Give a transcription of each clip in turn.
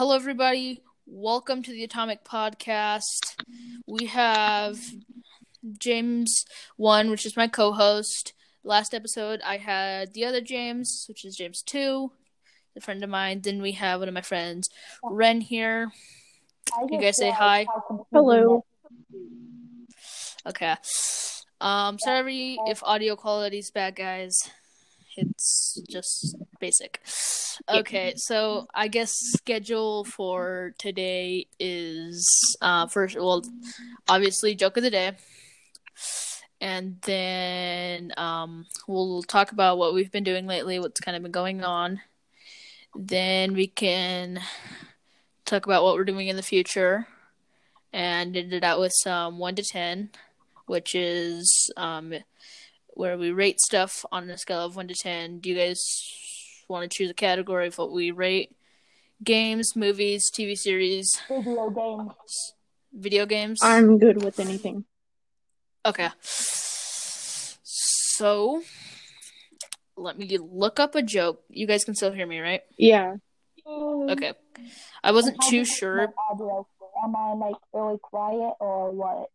hello, everybody. Welcome to the Atomic Podcast. We have James one, which is my co-host. Last episode, I had the other James, which is James two, a friend of mine. Then we have one of my friends, Ren here. You guys say hi. Hello. Okay. Um, sorry if audio quality is bad, guys. It's just basic. Okay, so I guess schedule for today is uh first well obviously joke of the day. And then um we'll talk about what we've been doing lately, what's kind of been going on. Then we can talk about what we're doing in the future and end it out with some 1 to 10, which is um where we rate stuff on a scale of 1 to 10. Do you guys want to choose a category of what we rate? Games, movies, TV series, Video games. video games? I'm good with anything. Okay. So, let me look up a joke. You guys can still hear me, right? Yeah. Okay. I wasn't too sure. Am I like really quiet or what?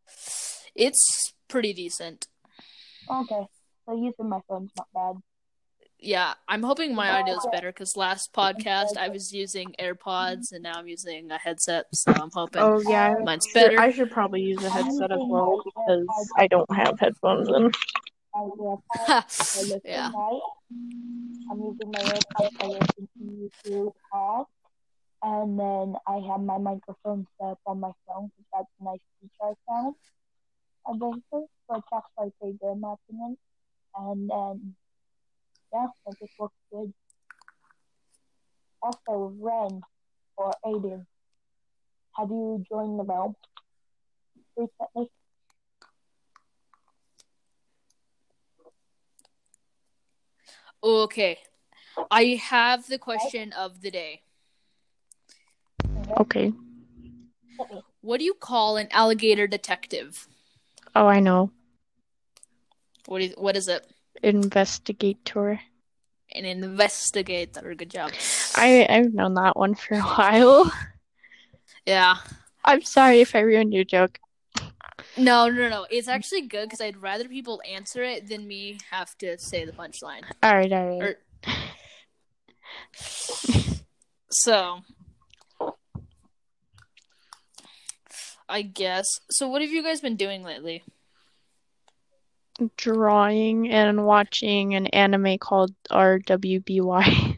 It's pretty decent. Okay. So using my phone's not bad. Yeah, I'm hoping my audio is better because last podcast I was using AirPods and now I'm using a headset, so I'm hoping Oh yeah. mine's better. I should probably use a headset as well because I don't have headphones in. yeah. I'm using my AirPods I can continue to talk. And then I have my microphone set up on my phone because that's a nice feature I found. Eventually, so it's actually pretty good in my opinion. And then, yeah, it just looks good. Also, Ren or Aiden, have you joined the realm recently? Okay. I have the question of the day. Okay. What do you call an alligator detective? Oh, I know. What is what is it? Investigator. An investigator. Good job. I I've known that one for a while. Yeah. I'm sorry if I ruined your joke. No, no, no. It's actually good because I'd rather people answer it than me have to say the punchline. All right, all right. Or so. I guess. So, what have you guys been doing lately? Drawing and watching an anime called RWBY.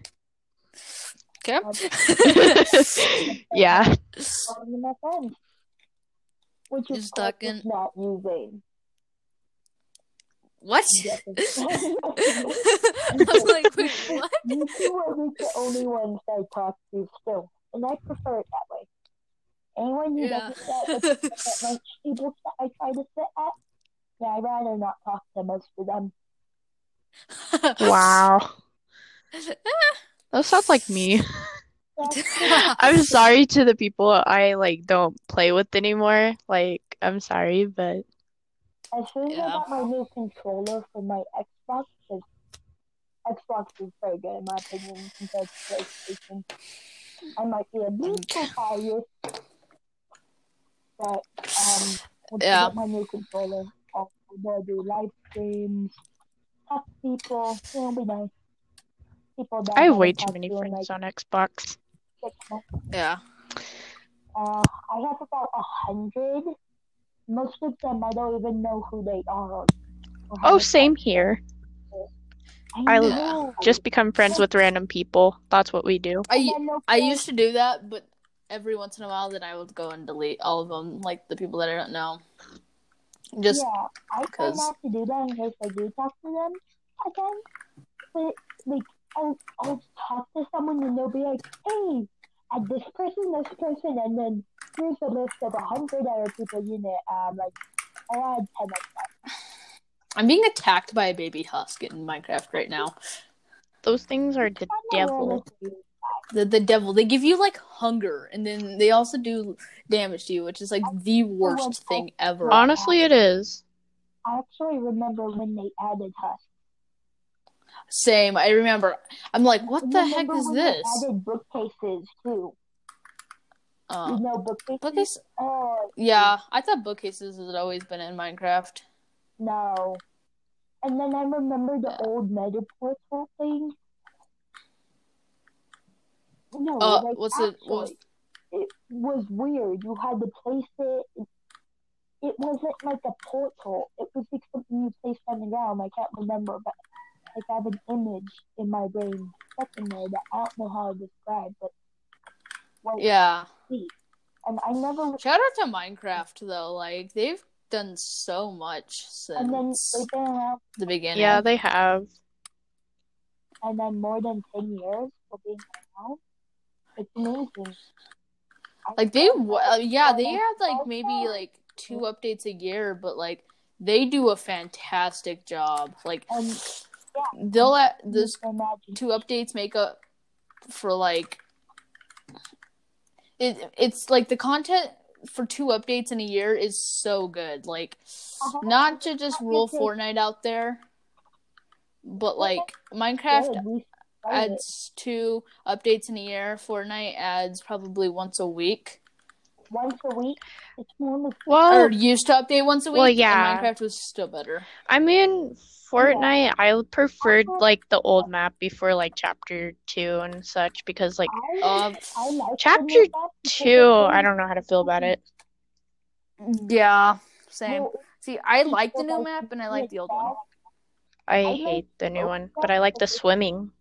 Okay. Um, yeah. my friends. Which is Just talking- not using. what? Yes, I was like, wait, what? you two are the only ones I talk to still, and I prefer it that way. Anyone who Yeah. doesn't get at my table that I try to sit at, yeah, I'd rather not talk to most of them. Wow. That sounds like me. I'm sorry to the people I like don't play with anymore. Like, I'm sorry, but As soon as I Yeah. got my new controller for my Xbox, because Xbox is very good in my opinion compared to PlayStation. I might be a bit Okay. biased, but um, once Yeah. I get my new controller, I'll be able to do live streams, talk to people. It'll be nice. People that I have way too many friends like, on Xbox. yeah. Uh, I have about a hundred. Most of them I don't even know who they are. Oh, same talk. here. I I. Just become friends with random people. That's what we do. I And then they'll I used to do that, but every once in a while, then I would go and delete all of them, like the people that I don't know. Just yeah, I try 'cause- not to do that in case I do talk to them again. But like, I'll I'll talk to someone and they'll be like, "Hey, add this person, this person, and then here's a list of a hundred other people you know." Um, like, I'll add ten like that. I'm being attacked by a baby husk in Minecraft right now. Those things are the I don't devil. Where this is. The the devil. They give you like hunger, and then they also do damage to you, which is like the worst thing ever. Honestly, it is. I actually remember when they added Husk. Same. I remember. I'm like, what the remember heck is when this? They added bookcases too. You Um, know, bookcases. bookcase. Oh Yeah, I thought bookcases had always been in Minecraft. no. And then I remember the Yeah. old meta portal thing. No, Uh, like what's it? actually, What was, it was weird. You had to place it. It, it wasn't like a portal. It was like something you placed on the ground. I can't remember, but like I have an image in my brain stuck in there that I don't know how to describe. But what yeah. and I never. Shout out to Minecraft though. Like they've done so much And then since they've been around, the beginning. Yeah, they have. and then more than ten years for being around. It's amazing. Like they, love w- that. uh, yeah, they had like maybe like two updates a year, but like they do a fantastic job. Like And they'll let those two updates make up for like it. It's like the content for two updates in a year is so good. Like Uh-huh. not to just rule Fortnite out there, but like Minecraft Good, we started it. adds two updates in a year. Fortnite adds probably once a week, once a week. It's normal. Well, or used to update once a week. well, yeah. Minecraft was still better. I mean, Fortnite, I preferred like the old map before like chapter two and such because like I, Uh, I like chapter new map because two, I don't know how to feel about it. yeah, same. See, I like the new map and I like the old one. I hate the new one, but I like the swimming.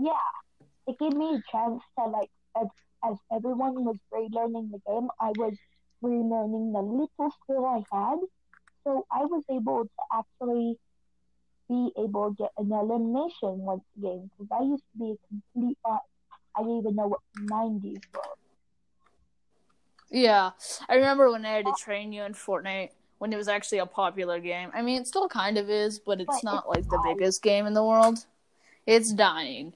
Yeah, it gave me a chance to like as, as everyone was relearning the game, I was relearning the little skill I had, so I was able to actually be able to get an elimination once again because I used to be a complete bot. I didn't even know what 90s were. Yeah, I remember when I had to train you in Fortnite when it was actually a popular game. I mean, it still kind of is, but it's But not it's like the biggest game in the world. It's dying.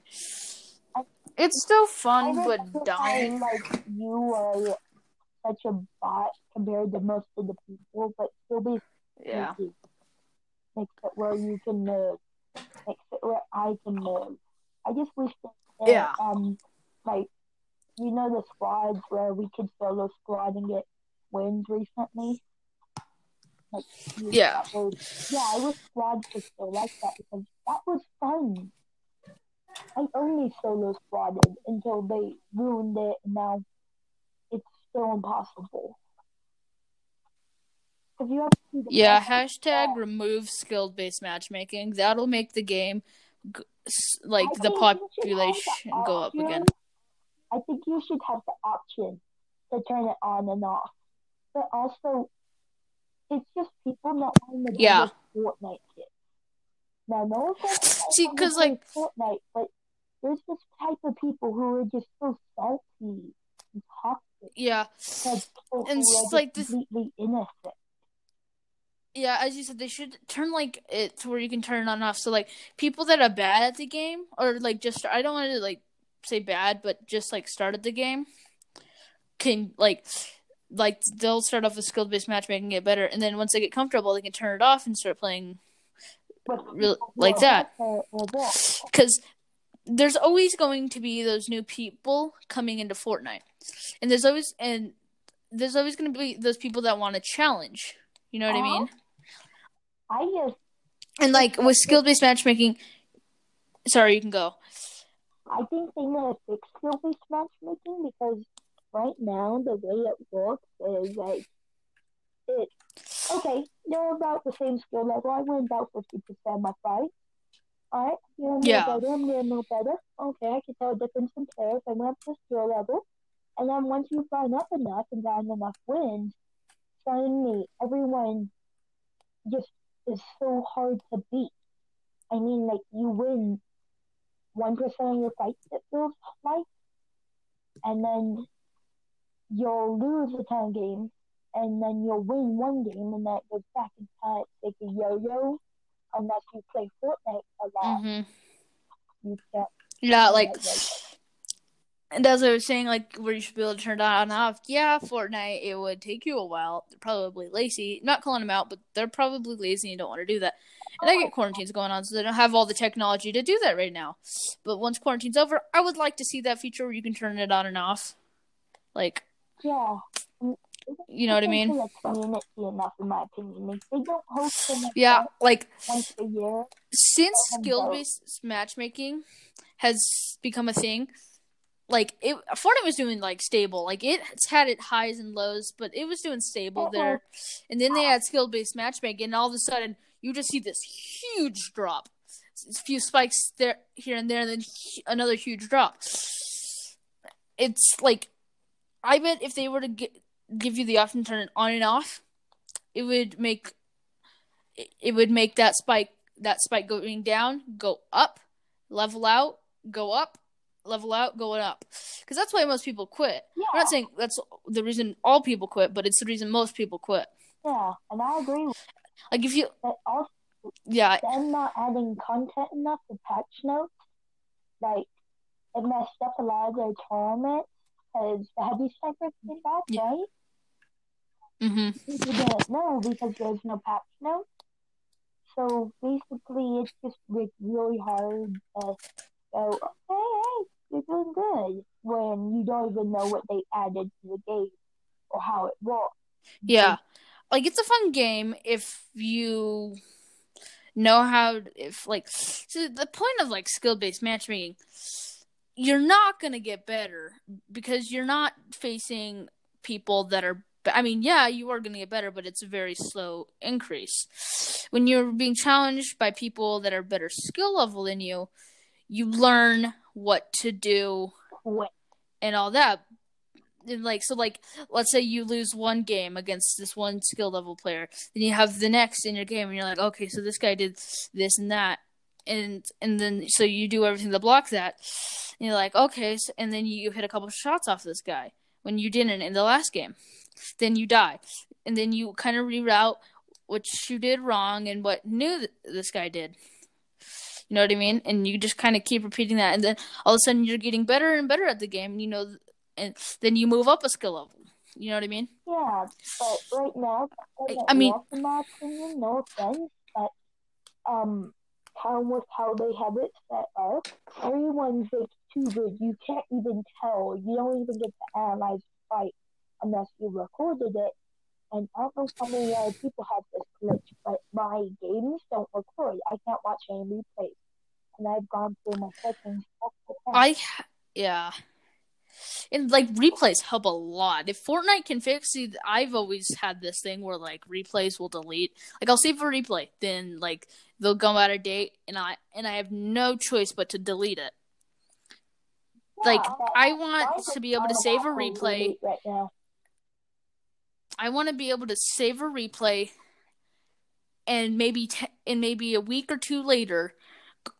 It's still fun, but dying. like you are such a bot compared to most of the people, but still be Yeah. Makes it where you can move. Makes it where I can move. I just wish that Yeah. um like you know the squads where we could solo squad and get wins recently. Like Yeah. yeah, I wish squads were still like that because that was fun. I only solo squatted until they ruined it, and now it's still impossible. Because you have to the Yeah, hashtag remove skilled based matchmaking. That'll make the game, g- like, I the think you should have the population go up again. I think you should have the option to turn it on and off. But also, it's just people not wanting to do Yeah. Fortnite shit. Now, no offense, See, wanna 'cause, play like- Fortnite, but there's this type of people who are just so salty and toxic. Yeah. Because And who it's are just like this- completely innocent. Yeah, as you said, they should turn like it to where you can turn it on and off. So like people that are bad at the game, or like just I don't want to like say bad, but just like started the game, can like like they'll start off with skill based matchmaking, get better, and then once they get comfortable, they can turn it off and start playing real like that. better or worse. Because there's always going to be those new people coming into Fortnite, and there's always and there's always going to be those people that want to challenge. You know what I Uh-huh. mean? I just And like with skill based matchmaking, sorry, you can go. I think they need to fix skill-based matchmaking because right now the way it works is like it. Okay, you're about the same skill level. I win about fifty percent of my fight. All right, you're a little Yeah. better. I'm getting little better. Okay, I can tell a difference in players. I went up the skill level, and then once you climb up enough and gotten enough wins, suddenly everyone just is so hard to beat. I mean, like you win one percent of your fights it feels like, and then you'll lose a ton of games, and then you'll win one game, and that goes back in time. It's like a yo-yo. Unless you play Fortnite a lot, hmm you can't. Yeah, like, and as I was saying, like where you should be able to turn it on and off. Yeah, Fortnite, it would take you a while. They're probably lazy. Not calling them out, but they're probably lazy and don't want to do that. And I get quarantines going on, so they don't have all the technology to do that right now. But once quarantine's over, I would like to see that feature where you can turn it on and off. Like, Yeah. You know what I mean? Community enough, in my opinion. Like, they don't host them Yeah, like once a year. since Um, skill based matchmaking has become a thing, like it Fortnite was doing like stable. Like it's had it highs and lows, but it was doing stable there. And then they had skill based matchmaking, and all of a sudden you just see this huge drop. A few spikes there here and there, and then another huge drop. It's like I bet if they were to gi- give you the option to turn it on and off, it would make it- would make that spike that spike going down go up, level out, go up, level out, going up. Because that's why most people quit. Yeah. I'm not saying that's the reason all people quit, but it's the reason most people quit. Yeah, and I agree with Like if you. Also, yeah, them not adding content enough to patch notes, like, it messed up a lot of their tournaments because the heavy snipers came back, Yeah. right? Hmm You didn't know because there's no patch notes. So basically, it's just like really hard to go, okay, hey, you're doing good when you don't even know what they added to the game or how it works. yeah. Like it's a fun game if you know how if like so the point of like skill based matchmaking you're not going to get better because you're not facing people that are I mean, yeah, you are going to get better, but it's a very slow increase. When you're being challenged by people that are better skill level than you, you learn what to do and all that. And like so like let's say you lose one game against this one skill level player, then you have the next in your game and you're like, okay, so this guy did this and that. And and then so you do everything to block that. And you're like, okay, so, and then you hit a couple shots off this guy when you didn't in the last game. Then you die. And then you kind of reroute what you did wrong and what new th- this guy did. You know what I mean? And you just kind of keep repeating that, and then all of a sudden you're getting better and better at the game. You know, and then you move up a skill level. You know what I mean? yeah, but right now, I- I mean- in my opinion, no offense, but um, how with how they have it set up, everyone's like too good. You can't even tell. You don't even get to analyze the fight unless you recorded it. And I don't know how many other people have this glitch, but my games don't record. I can't watch any replays. And I've gone through my settings. I yeah. And like replays help a lot. If Fortnite can fix it, I've always had this thing where like replays will delete. Like I'll save a replay, then like they'll go out of date, and I and I have no choice but to delete it. Like Yeah, but I want to be able to save a replay. Right now. I want to be able to save a replay, and maybe te- and maybe a week or two later,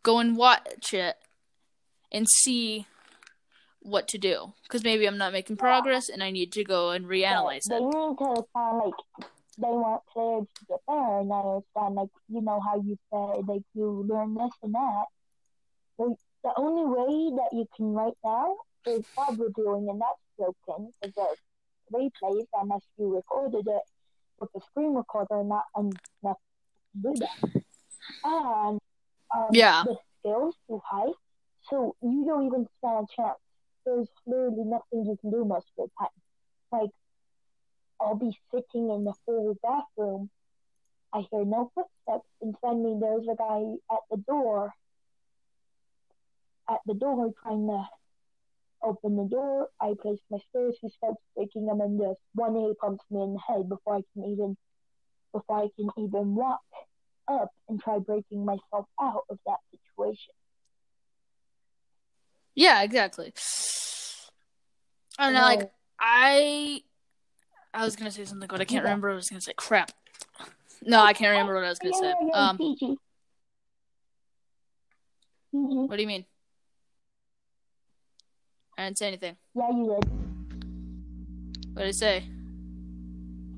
go and watch it, and see what to do. Because maybe I'm not making progress, and I need to go and reanalyze They it. need to kind of like they want players to get better, and I understand like you know how you said like you learn this and that. Like, the only way that you can right now is job reviewing, and that's broken because replays unless you recorded it with a screen recorder, and not enough to do that. And um, Yeah. the skills too high, so you don't even stand a chance. There's literally nothing you can do most of the time. Like I'll be sitting in the whole bathroom. I hear no footsteps, and suddenly there's a guy at the door. At the door, trying to open the door. I place my stairs. He starts breaking them, and just one A pumps me in the head before I can even, before I can even walk up and try breaking myself out of that situation. Yeah, exactly. And like I, I was gonna say something, but I can't Yeah. remember what I was gonna say. Crap. No, I can't remember what I was gonna say. Um, what do you mean? I didn't say anything. Yeah, you did. What did I say?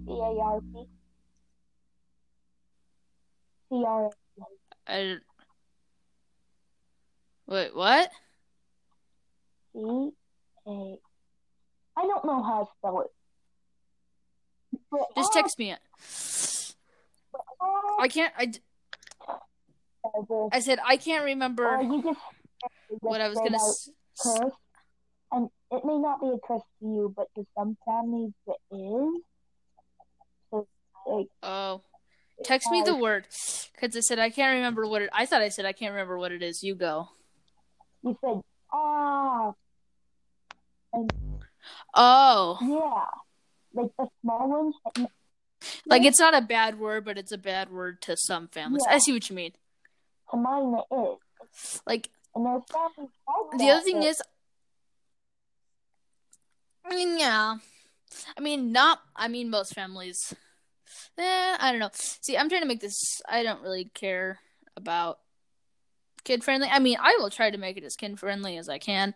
C A R P. C R A. I didn't. Wait, what? C A. I don't know how to spell it. But, Just text me it. I can't. I, d- whatever. I said I can't remember uh, you just what I was gonna. s-. and it may not be a curse to you, but to some families it is. So like Oh, text me the word because I said I can't remember what it. I thought I said I can't remember what it is. You go. you said, ah, And, Oh, yeah, like the small ones. You, like it's not a bad word, but it's a bad word to some families. I see what you mean. to mine it is, Like and there's families the other thing is, I mean, yeah, I mean, not. I mean, most families. Eh, I don't know. See, I'm trying to make this. I don't really care about kid friendly. I mean, I will try to make it as kid friendly as I can.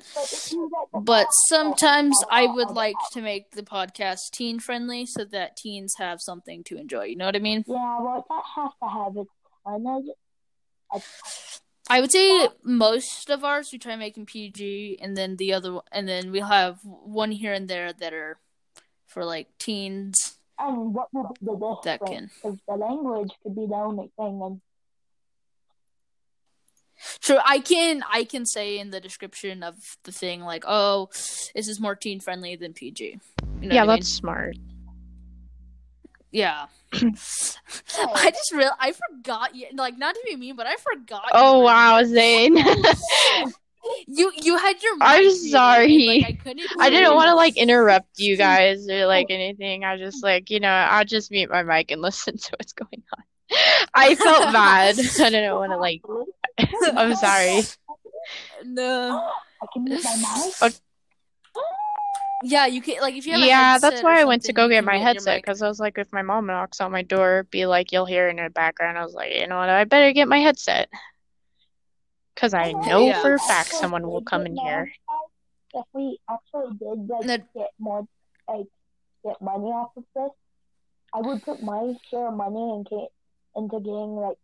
but sometimes I would like to make the podcast teen friendly so that teens have something to enjoy. You know what I mean? Yeah, well, that has to have its as it- I would say most of ours we try making PG, and then the other, and then we'll have one here and there that are for like teens. And what would be the That difference? Because the language could be the only thing, and So I can I can say in the description of the thing like, oh, this is more teen friendly than PG. You know yeah, what I mean? that's smart. Yeah. Oh. I just real I forgot you like not to be mean, but I forgot. Oh wow, here. Zane. You you had your. I'm sorry. like, I couldn't. I didn't want to like interrupt you guys or like oh. anything. I just like, you know, I'll just mute my mic and listen to what's going on. I felt bad. I didn't want to like I'm sorry. No. I can mute my mic. Okay. Yeah, you can like if you have. a Yeah, that's why I went to go get my headset because I was like, if my mom knocks on my door, be like, you'll hear in the background. I was like, you know what, I better get my headset. Because I know yeah. for a fact someone will come in here. If we actually did like No. get more, like get money off of this, I would put my share of money in ca- into getting like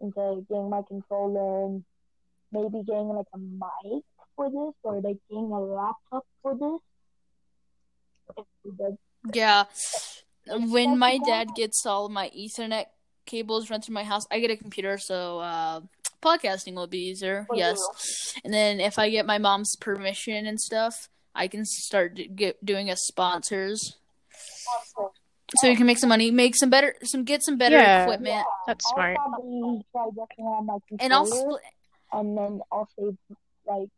into getting my controller and maybe getting like a mic for this or like getting a laptop for this. If we did. Yeah. When my dad gets all my Ethernet cables run through my house, I get a computer, so uh, podcasting will be easier. For Yes. And then if I get my mom's permission and stuff, I can start d- get doing a sponsors, so we can make some money, make some better, some get some better Yeah. equipment, That's I'll smart. probably try working on my and I'll split. and then I'll save like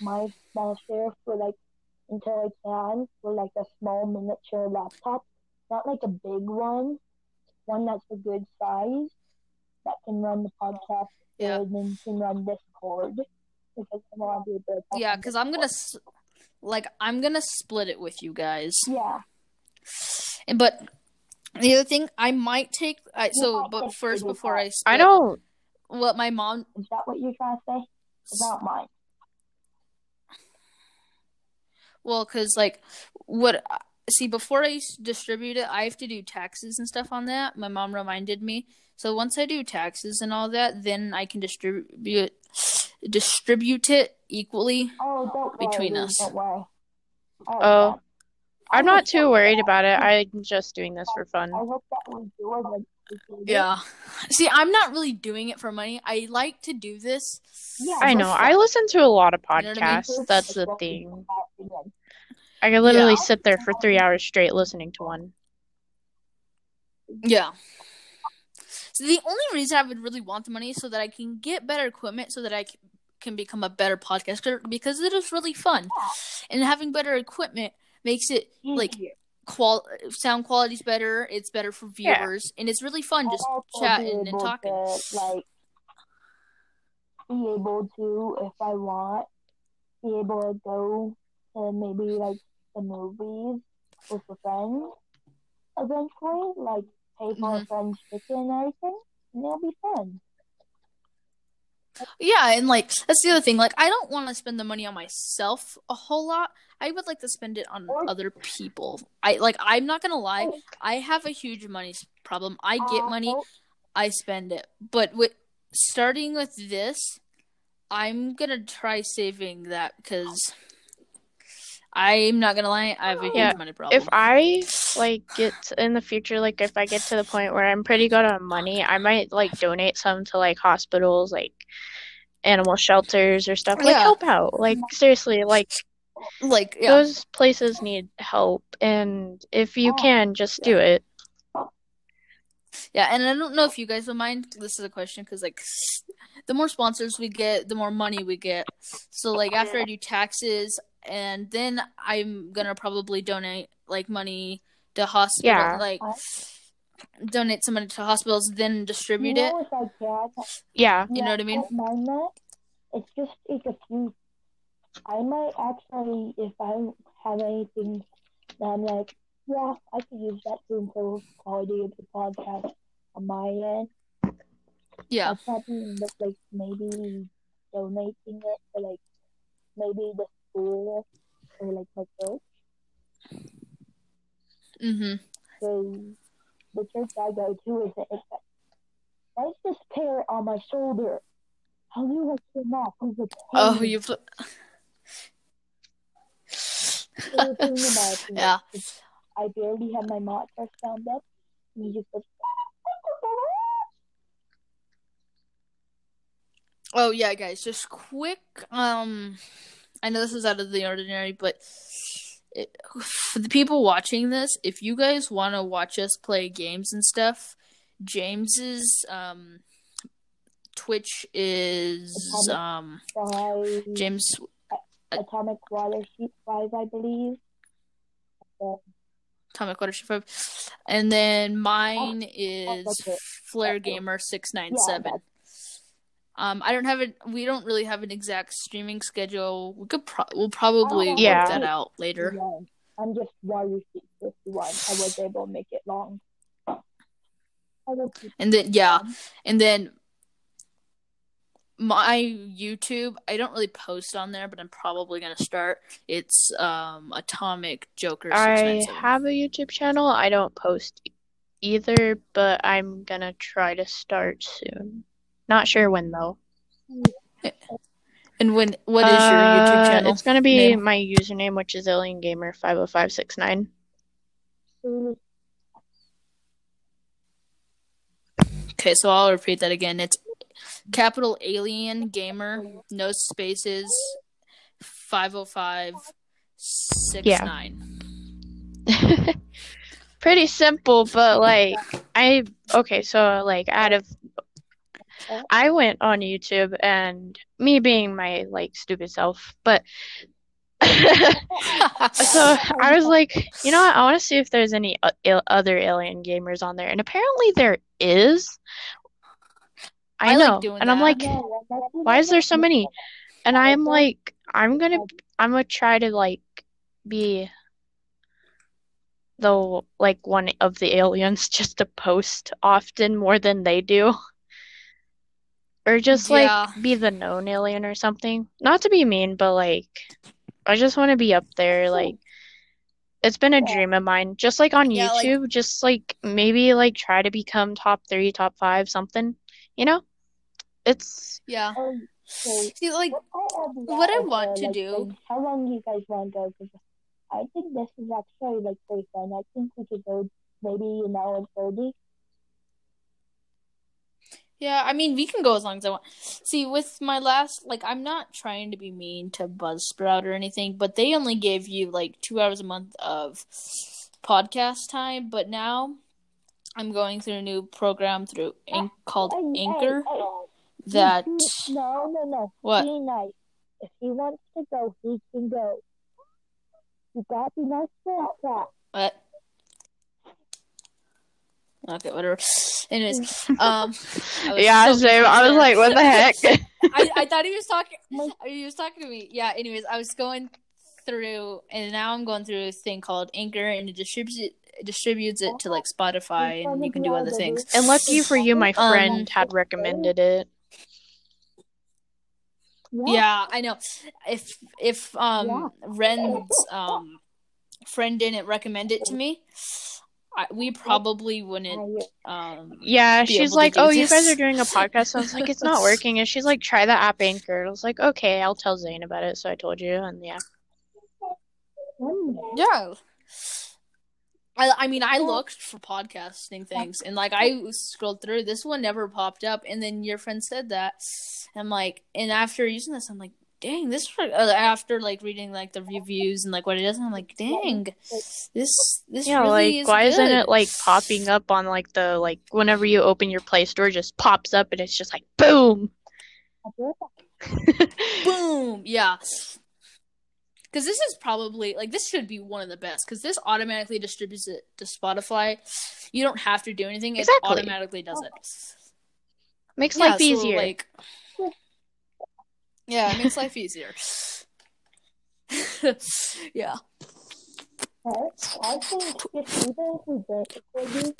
my small share for like until I can for like a small miniature laptop, not like a big one, one that's a good size that can run the podcast Yeah. good and can run Discord because I want to be able to talk Yeah, because I'm gonna like I'm gonna split it with you guys. Yeah. And but the other thing I might take. I, so, but first, before I split, I don't. what my mom Is that what you're trying to say? about mine? Well, because like what uh, see before I distribute it, I have to do taxes and stuff on that. My mom reminded me. So once I do taxes and all that, then I can distribute distribute it equally. Oh, Between worry, us. Don't worry. I Oh. oh. Understand. I I'm not too worried about it. I'm just doing this for fun. I hope that we do. Like, we do it. Yeah. See, I'm not really doing it for money. I like to do this. Yeah, I know. fun. I listen to a lot of You know I mean? podcasts. That's the thing. do at the end. I can literally Yeah. sit there for three hours straight listening to one. Yeah. So the only reason I would really want the money is so that I can get better equipment, so that I can become a better podcaster because it is really fun, and having better equipment makes it like qual sound quality's better. It's better for Yeah. viewers, and it's really fun just I'll also be chatting and talking. To, like, be able to, if I want, be able to go to maybe like the movies with a friend eventually, like pay for Mhm. a friend's ticket and everything, and it'll be fun. Yeah, and like that's the other thing. Like I don't want to spend the money on myself a whole lot. I would like to spend it on oh. other people. I like. I'm not gonna lie. Oh. I have a huge money problem. I get money. oh, I spend it. But with starting with this, I'm gonna try saving that because I'm not gonna lie, I have a huge Yeah, money problem. If I like get to- in the future, like if I get to the point where I'm pretty good on money, I might like donate some to like hospitals, like animal shelters or stuff. Like Yeah. help out. Like seriously, like like yeah. those places need help, and if you can, just do it. Yeah, and I don't know if you guys would mind. This is a question because, like, the more sponsors we get, the more money we get. So, like, after I do taxes, and then I'm gonna probably donate like money to hospital, Yeah. like donate some money to hospitals, then distribute it. know, if I can, Yeah. You know what I mean? don't mind. It's just like a few. I might actually, if I don't have anything, that I'm like, yeah, I could use that to improve quality of the podcast on my end. Yeah, I'd probably look like maybe donating it to like maybe the school or like my church. mm-hmm. Because the church I go to is like, why is this parrot on my shoulder? How do I turn off? Oh, you. Pl- It was in the bathroom. yeah. I barely have my monster sound up. And he just goes, Oh yeah, guys, just quick. Um, I know this is out of the ordinary, but it, for the people watching this, if you guys want to watch us play games and stuff, James's um Twitch is um by James. Atomic Water Sheet 5, I believe. Atomic Water Sheet Five, and then mine is. Flare Gamer Six Nine seven. That's- Um, I don't have it. We don't really have an exact streaming schedule. We could pro- we'll probably Oh, work Yeah. that out later. Yeah. I'm just Water Sheet 51. I was able to make it long. I will keep And then yeah, and then my YouTube. I don't really post on there, but I'm probably gonna start. It's um Atomic Joker I nine seven. have a YouTube channel. I don't post either, but I'm gonna try to start soon. Not sure when though. And when what is your YouTube Uh, channel? It's gonna be name? my username, which is Alien Gamer five hundred five six nine. Okay, so I'll repeat that again. It's capital Alien Gamer, no spaces, five oh five six nine. Pretty simple, but like I okay, so like out of I went on YouTube and me being my like stupid self, but so I was like, you know what? I want to see if there's any o- il- other alien gamers on there, and apparently there is. I I like know, doing and I'm like, Yeah, why is there so many? And I'm like, I'm gonna, I'm gonna try to like be the like one of the aliens just to post often more than they do. Or just like Yeah. be the known alien or something. Not to be mean, but like I just want to be up there. Like it's been a Yeah. dream of mine. Just like on Yeah, like- YouTube, just like maybe like try to become top three, top five, something. You know? It's Yeah. Oh, so See, like what I, have what I as, want to like, do- things, How long do you guys want to go? Because I think this is actually like pretty fun. I think we could go maybe an hour and thirty. Yeah, I mean, we can go as long as I want. See, with my last, like, I'm not trying to be mean to Buzzsprout or anything, but they only gave you like two hours a month of podcast time. But now I'm going through a new program through Anch- called Anchor that. no, no, no. What? Be nice. If he wants to go, he can go. You gotta be nice to that. What? Okay, whatever. Anyways, um, I yeah, so same. I was like, what the heck? I, I thought he was talking. He was talking to me. Yeah. Anyways, I was going through, and now I'm going through a thing called Anchor, and it distributes it, it distributes it to like Spotify, and you can do other things. And lucky for you, my Um, friend had recommended it. Yeah, I know. If if um Yeah. Ren's um friend didn't recommend it to me, I, we probably wouldn't. Um, Yeah, she's like, do "Oh, you guys are doing a podcast." I was like, "It's not working." And she's like, "Try the app Anchor." I was like, "Okay, I'll tell Zane about it." So I told you, and yeah. yeah. I, I mean, I looked for podcasting things, and like I scrolled through. This one never popped up, and then your friend said that. I'm like, and after using this, I'm like, dang, this uh, after like reading like the reviews and like what it is, and I'm like, dang, this this Yeah, really like is why isn't it like popping up on like the like whenever you open your Play Store just pops up and it's just like boom. I do that. boom? Yeah. Because this is probably like this should be one of the best because this automatically distributes it to Spotify. You don't have to do anything; it automatically does it. Makes Yeah, life so, easier. like, yeah, it makes life easier. yeah. I think if even if we did record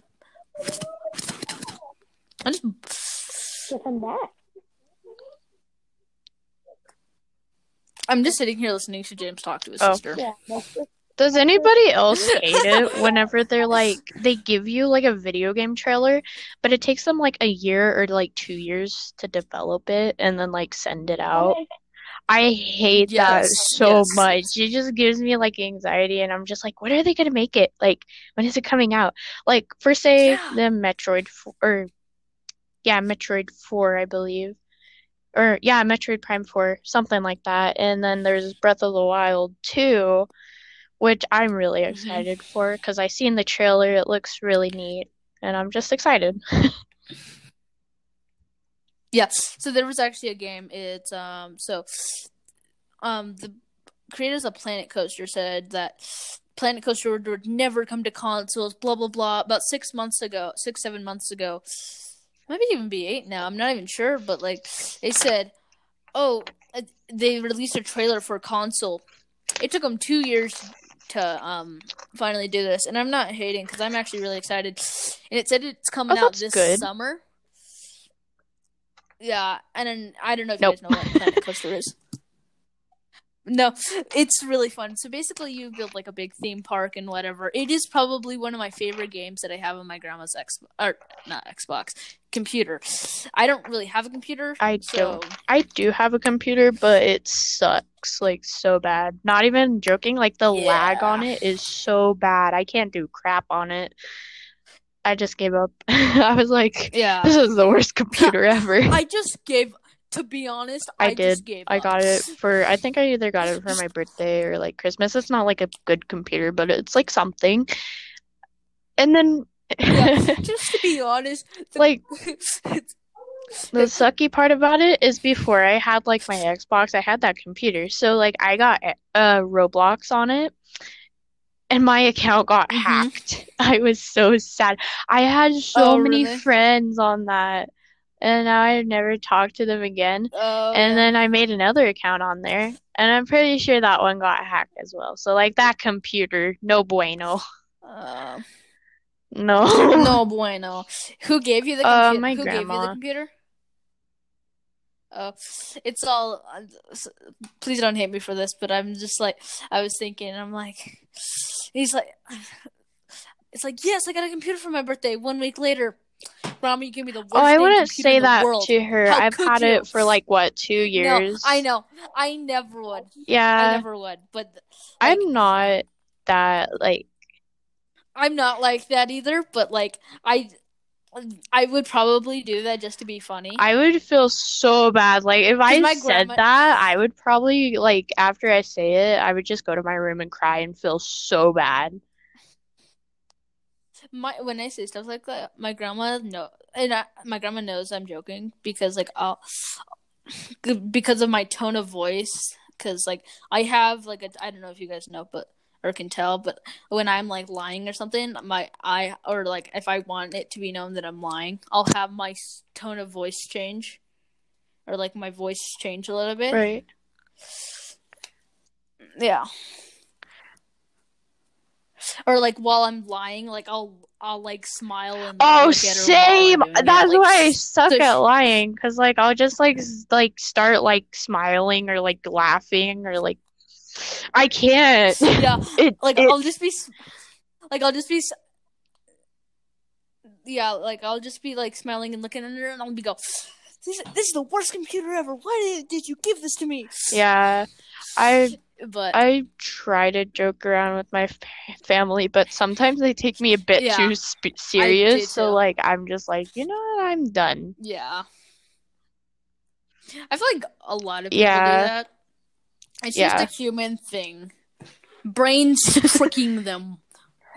I just these, give him that. I'm just sitting here listening to James talk to his Oh. sister. Yeah, that's just Does anybody else hate it whenever they're like they give you like a video game trailer, but it takes them like a year or like two years to develop it and then like send it out? I hate that so yes. much. It just gives me like anxiety, and I'm just like, when are they gonna make it? Like, when is it coming out? Like, for say Yeah. the Metroid f- or yeah, Metroid 4, I believe. Or yeah, Metroid Prime 4, something like that. And then there's Breath of the Wild 2, which I'm really Mhm. excited for because I seen the trailer. It looks really neat, and I'm just excited. Yeah. So there was actually a game. It's um so um the creators of Planet Coaster said that Planet Coaster would, would never come to consoles. Blah blah blah. About six months ago, six seven months ago, maybe even be eight now. I'm not even sure, but like they said, oh, uh, they released a trailer for console. It took them two years to um finally do this, and I'm not hating because I'm actually really excited. And it said it's coming Oh, out this good. summer. Yeah, and then I don't know if Nope. you guys know what Planet Coaster is. No, it's really fun. So basically, you build like a big theme park and whatever. It is probably one of my favorite games that I have on my grandma's X or not Xbox computer. I don't really have a computer. I so, don't. I do have a computer, but it sucks like so bad. Not even joking, like the lag on it is so bad. I can't do crap on it. I just gave up. I was like, Yeah, this is the worst computer ever. I just gave. To be honest, I I, did. I up. got it for, I think I either got it for my birthday or like Christmas. It's not like a good computer, but it's like something. And then, Yeah, just to be honest, the- like, The sucky part about it is before I had like my Xbox, I had that computer. So like I got uh Roblox on it and my account got Mhm. hacked. I was so sad. I had so Oh, many really? friends on that and now I've never talked to them again. oh, And yeah. then I made another account on there and I'm pretty sure that one got hacked as well. So like that computer, no bueno. Uh, No. no bueno. Who gave you the Uh, computer? my Who gave you the grandma. computer? Oh, it's all. uh, Please don't hate me for this, but I'm just like I was thinking. I'm like, he's like, it's like yes, I got a computer for my birthday. One week later, Grandma, you gave me the oh, worst Oh, I wouldn't say that world. to her. How I've had you? it for like what, two years. No? I know. I never would. Yeah, I never would. But like, I'm not that like I'm not like that either. But like I, I would probably do that just to be funny. I would feel so bad. Like if I said grandma- that, I would probably like after I say it, I would just go to my room and cry and feel so bad. My when I say stuff like that, my grandma no, and I, my grandma knows I'm joking because like I'll because of my tone of voice. Because like I have like a I don't know if you guys know, but or can tell, but when I'm like lying or something, my I or like if I want it to be known that I'm lying, I'll have my tone of voice change, or like my voice change a little bit. Right. Yeah. Or like while I'm lying, like I'll I'll like smile and Oh, look at her while I'm same. it, That's like- why I suck so at she- lying, cause like I'll just like s- like start like smiling or like laughing or like I can't. Yeah, It like it- I'll just be like I'll just be yeah, like I'll just be like smiling and looking at her, and I'll be go. This, this is the worst computer ever. Why did, did you give this to me? yeah. I But I try to joke around with my f- family, but sometimes they take me a bit Yeah, too sp- serious. So too. like I'm just like, you know what? I'm done. yeah, I feel like a lot of people Yeah. do that. It's Yeah. just a human thing. Brains tricking them.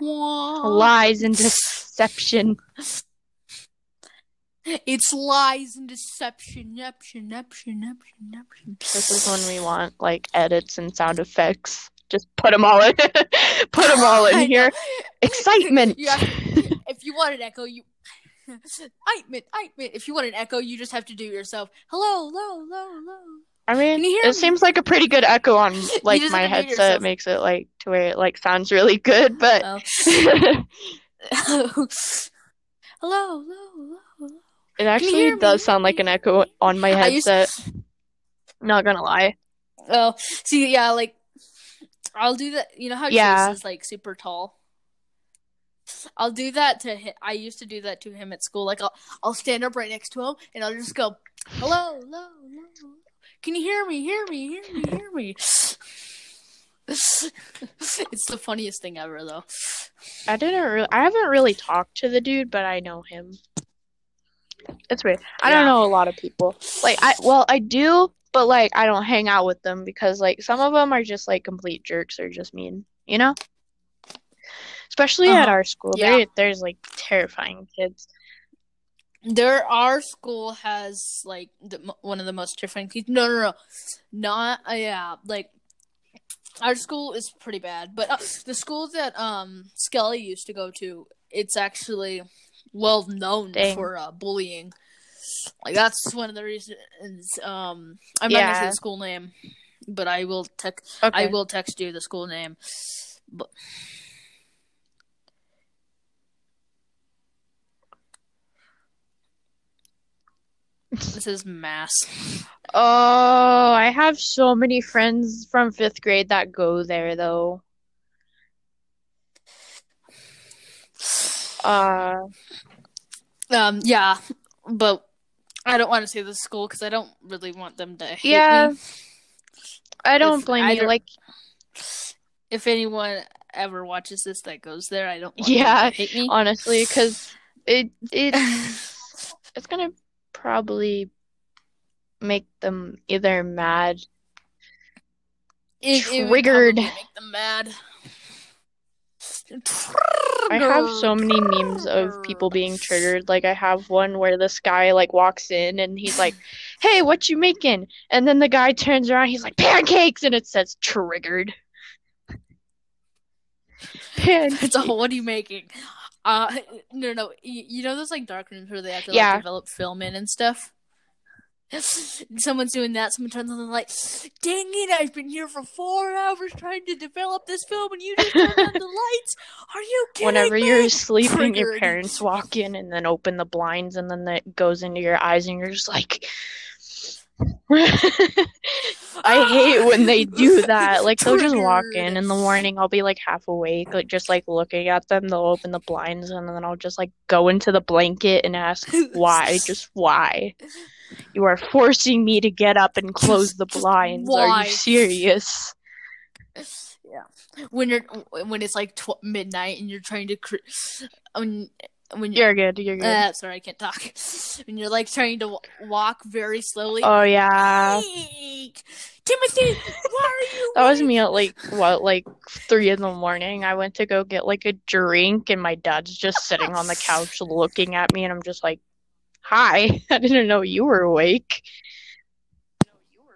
Lies and deception. It's lies and deception. Neption, neption, neption, neption. This is when we want like edits and sound effects. Just put them all in. put them all in here. Excitement. Have if you want an echo, you. Excitement, excitement. If you want an echo, you just have to do it yourself. Hello, hello, hello, hello. I mean, Can you hear it me? seamos like a pretty good echo on like my have to do it headset. Makes it like to where it like sounds really good, but Oh. hello, hello. It actually does me? sound like an echo on my headset. Not gonna lie. Oh, see, yeah, like I'll do that. You know how Yeah. Chase is like super tall. I'll do that to him. I used to do that to him at school. Like I'll I'll stand up right next to him and I'll just go, "Hello, hello, hello. Can you hear me? Hear me? Hear me? Hear me?" it's the funniest thing ever, though. I didn't. Re- I haven't really talked to the dude, but I know him. It's weird. I don't know a lot of people. Like I, well, I do, but like I don't hang out with them because like some of them are just like complete jerks or just mean, you know. Especially at Uh-huh. our school, Yeah. there there's like terrifying kids. There, our school has like the, one of the most terrifying kids. No, no, no, not uh, yeah. Like our school is pretty bad, but uh, the school that um Skelly used to go to, it's actually well known Dang. for uh, bullying. Like that's one of the reasons. Um, I'm not gonna say the school name, but I will text. Okay. I will text you the school name. But this is mass. Oh, I have so many friends from fifth grade that go there though. Uh, Um, yeah, but I don't want to say the school because I don't really want them to hate Yeah. me. I don't If blame I you. don't- Like, If anyone ever watches this that goes there, I don't want Yeah, hate me. honestly, because it it it's gonna probably make them either mad. It- it Triggered. probably make them mad. I have so many memes of people being triggered. Like I have one where this guy like walks in and he's like, "Hey, what you making?" And then the guy turns around, he's like, "Pancakes," and it says "triggered." Pan- It's all, what are you making? Uh, no, no. You, you know those like dark rooms where they have to like Yeah. develop film in and stuff. Someone's doing that. Someone turns on the light. Dang it! I've been here for four hours trying to develop this film, and you just turned on the lights. Are you kidding Whenever me? you're sleeping, your parents walk in and then open the blinds, and then that goes into your eyes, and you're just like. I hate when they do that. Like they'll just walk in in the morning. I'll be like half awake, like just like looking at them. They'll open the blinds, and then I'll just like go into the blanket and ask why, just why. You are forcing me to get up and close the blinds. Are you serious? Yeah. When you're when it's like tw- midnight and you're trying to cr- when when you're You're good. You're good. uh, sorry I can't talk when you're like trying to w- walk very slowly. oh yeah. Eek! Timothy, why are you? That was me at like what, like three in the morning. I went to go get like a drink, and my dad's just sitting on the couch looking at me, and I'm just like, "Hi, I didn't know you were awake."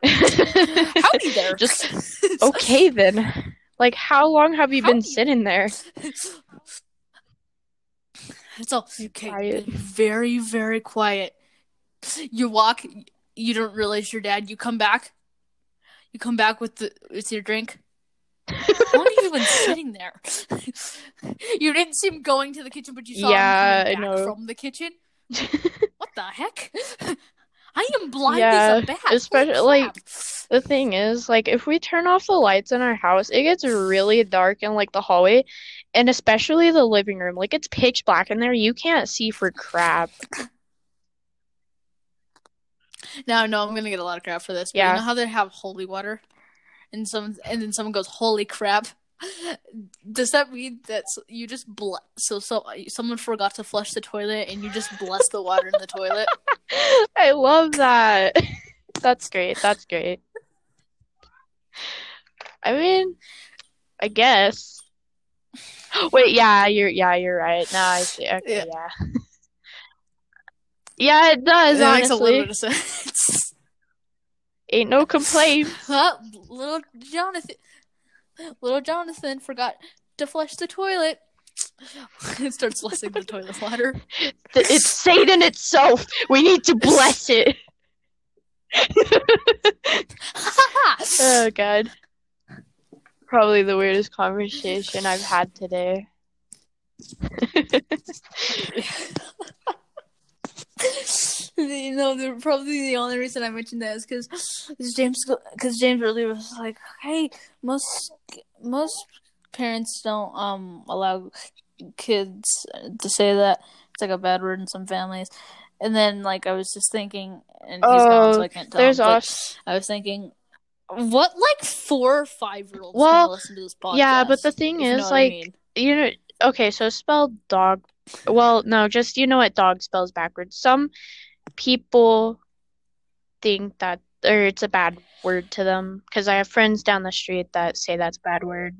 Howdy there. Just okay then. Like, how long have you been sitting there? It's all okay. Quiet. Very, very quiet. You walk. You don't realize your dad. You come back. You come back with the with your drink. How long have you been sitting there? you didn't see him going to the kitchen, but you saw Yeah, him coming back from the kitchen. What the heck? I am blind Yeah, as a bat. Especially, like. The thing is, like, if we turn off the lights in our house, it gets really dark in like the hallway, and especially the living room. Like, it's pitch black in there. You can't see for crap. Now, no, I'm gonna get a lot of crap for this. But Yeah. you know how they have holy water, and some, and then someone goes, "Holy crap!" Does that mean that you just ble- so so someone forgot to flush the toilet and you just bless the water in the toilet? I love that. That's great. That's great. I mean, I guess. Wait, yeah, you're yeah, you're right. Now I see. Okay, Yeah. yeah. Yeah, it does, It makes a little honestly. bit of sense. Ain't no complaint. Huh? little Jonathan, little Jonathan forgot to flush the toilet. it starts flushing the toilet water. It's Satan itself. We need to bless it. Oh god. Probably the weirdest conversation I've had today. you know, the, probably the only reason I mentioned that is because James, because James earlier was like, "Hey, most most parents don't um allow kids to say that it's like a bad word in some families." And then, like, I was just thinking, and he's gone, so Oh, I can't tell. There's him, I was thinking, what like four or five year olds Well, can listen to this podcast? yeah, but the thing if you know is, what I like, mean. you know, okay, so spell dog. Well, no, just you know what dog spells backwards. Some people think that, or it's a bad word to them, because I have friends down the street that say that's a bad word.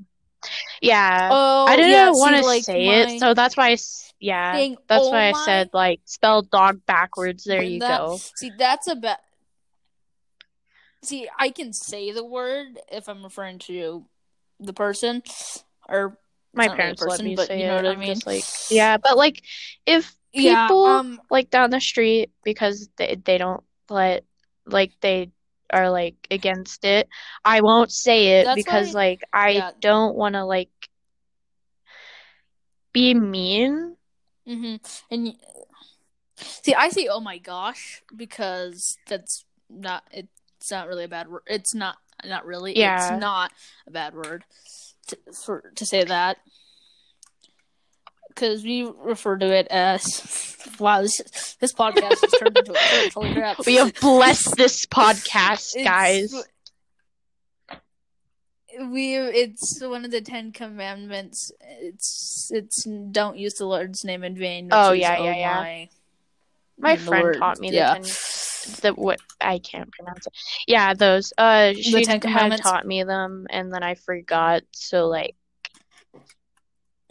Yeah, oh, I didn't yeah, want to like, say it, so that's why I, yeah, thing- that's oh why I my- said like spell dog backwards. There when you that- go. See, that's a bad. See, I can say the word if I'm referring to the person, or My not really a parents let person, me but say you know it. what I mean. like, yeah, but like if yeah, people um, like down the street because they they don't let like they are like against it, I won't say it because why- like I yeah. don't want to like be mean. Mm-hmm. and see, I say, "Oh my gosh," because that's not. It's not really a bad word. It's not. Not really. Yeah. It's not a bad word to, for to say that. Because we refer to it as wow, this this podcast has turned into a church. Holy crap! We have blessed this podcast, It's- guys. We it's one of the Ten Commandments. It's it's don't use the Lord's name in vain. which Oh, is, yeah, oh yeah, yeah. my. My friend word- taught me the yeah. ten the what I can't pronounce it. Yeah, those. Uh, she had Commandments? taught me them, and then I forgot. So like,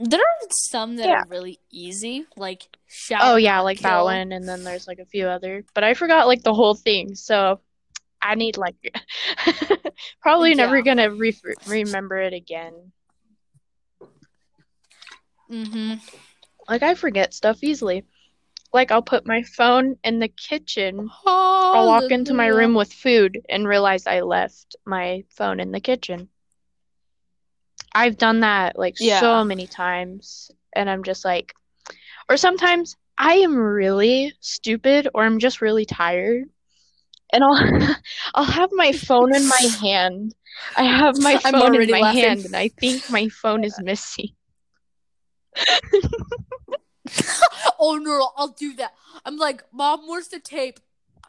There are some that Yeah. are really easy, like shout. oh yeah, like that one, and then there's like a few other, but I forgot like the whole thing. So I need like probably never gonna re remember it again. Mm-hmm. Like I forget stuff easily. Like I'll put my phone in the kitchen. Oh, I'll walk into my room with food and realize I left my phone in the kitchen. I've done that like Yeah. so many times, and I'm just like, or sometimes I am really stupid or I'm just really tired, and I'll I'll have my phone in my hand. I have my phone in my laughing. hand, and I think my phone is missing. oh no, I'll do that. I'm like, Mom, where's the tape?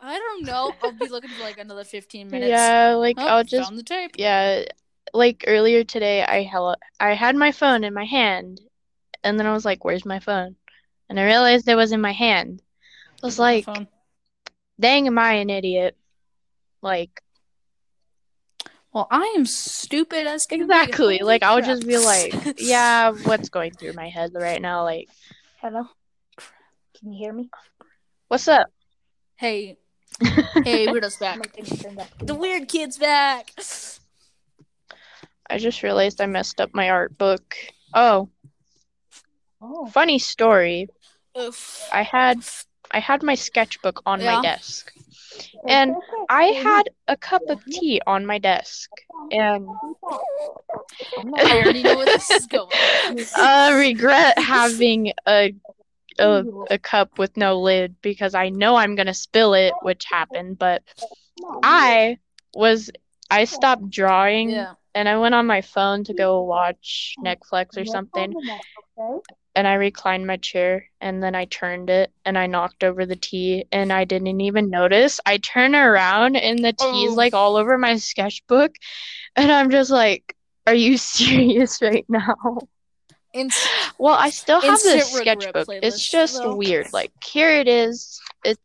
I don't know. I'll be looking for like another 15 minutes. Yeah, like Oh, I'll just the tape. Yeah, like earlier today, I held I had my phone in my hand, and then I was like, "Where's my phone?" And I realized it was in my hand. I was like, "Dang, am I an idiot?" Like, Well, I am stupid as can exactly. Holy Like, I would just be like, "Yeah, what's going through my head right now?" Like, Hello? Can you hear me? "What's up?" hey, hey, Weirdo's My back. thing's turned up. The weird kid's back. I just realized I messed up my art book. Oh, Oh. funny story. Oof. I had I had my sketchbook on Yeah. my desk. And I had a cup of tea on my desk. And I already know where this is going. I regret having a, a a cup with no lid because I know I'm gonna spill it, which happened. But I was I stopped drawing Yeah. And I went on my phone to go watch Netflix or something. And I reclined my chair and then I turned it and I knocked over the tea and I didn't even notice. I turn around and the tea's Oh. like all over my sketchbook and I'm just like, Are you serious right now? Inst- Well, I still have this sketchbook. It's just though. weird. Like here it is. It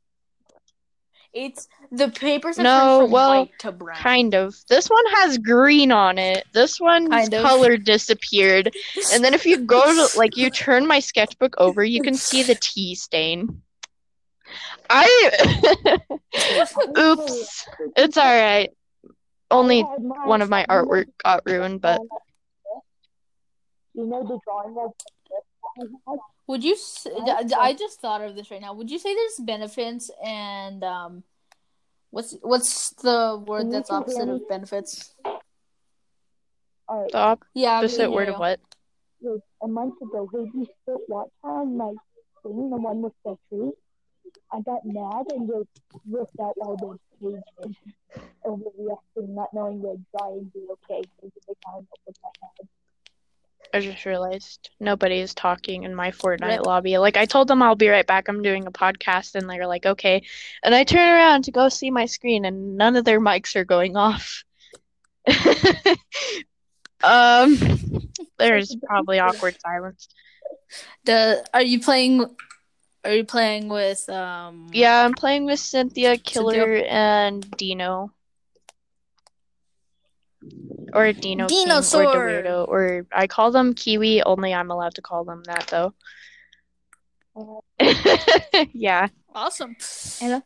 it's The papers have No, turned from well, white to brown. Kind of. This one has green on it. This one's Kind of. color disappeared. And then if you go to like you turn my sketchbook over, you can see the tea stain. I Oops. It's all right. Only I had my- one of my artwork got ruined, but You know the drawing of the that I had? Would you? I just thought of this right now. Would you say there's benefits and um, what's what's the word that's opposite of benefits? Alright, the Yeah, we opposite can word hear of what? like a month ago, Hades spit water on my thing, the one with the tree. I got mad and just ripped out all those pages overreacting, not knowing they'd dry and be okay because they found out what I had. I just realized nobody is talking in my Fortnite Rip. lobby. Like I told them I'll be right back. I'm doing a podcast and they're like, "Okay." And I turn around to go see my screen and none of their mics are going off. um there's probably awkward silence. The are you playing? Are you playing with um? Yeah, I'm playing with Cynthia, Killer, and Dino. Or Dino King, or Dinosaur. Weirdo, or I call them Kiwi. Only I'm allowed to call them that though. yeah. Awesome. Hello?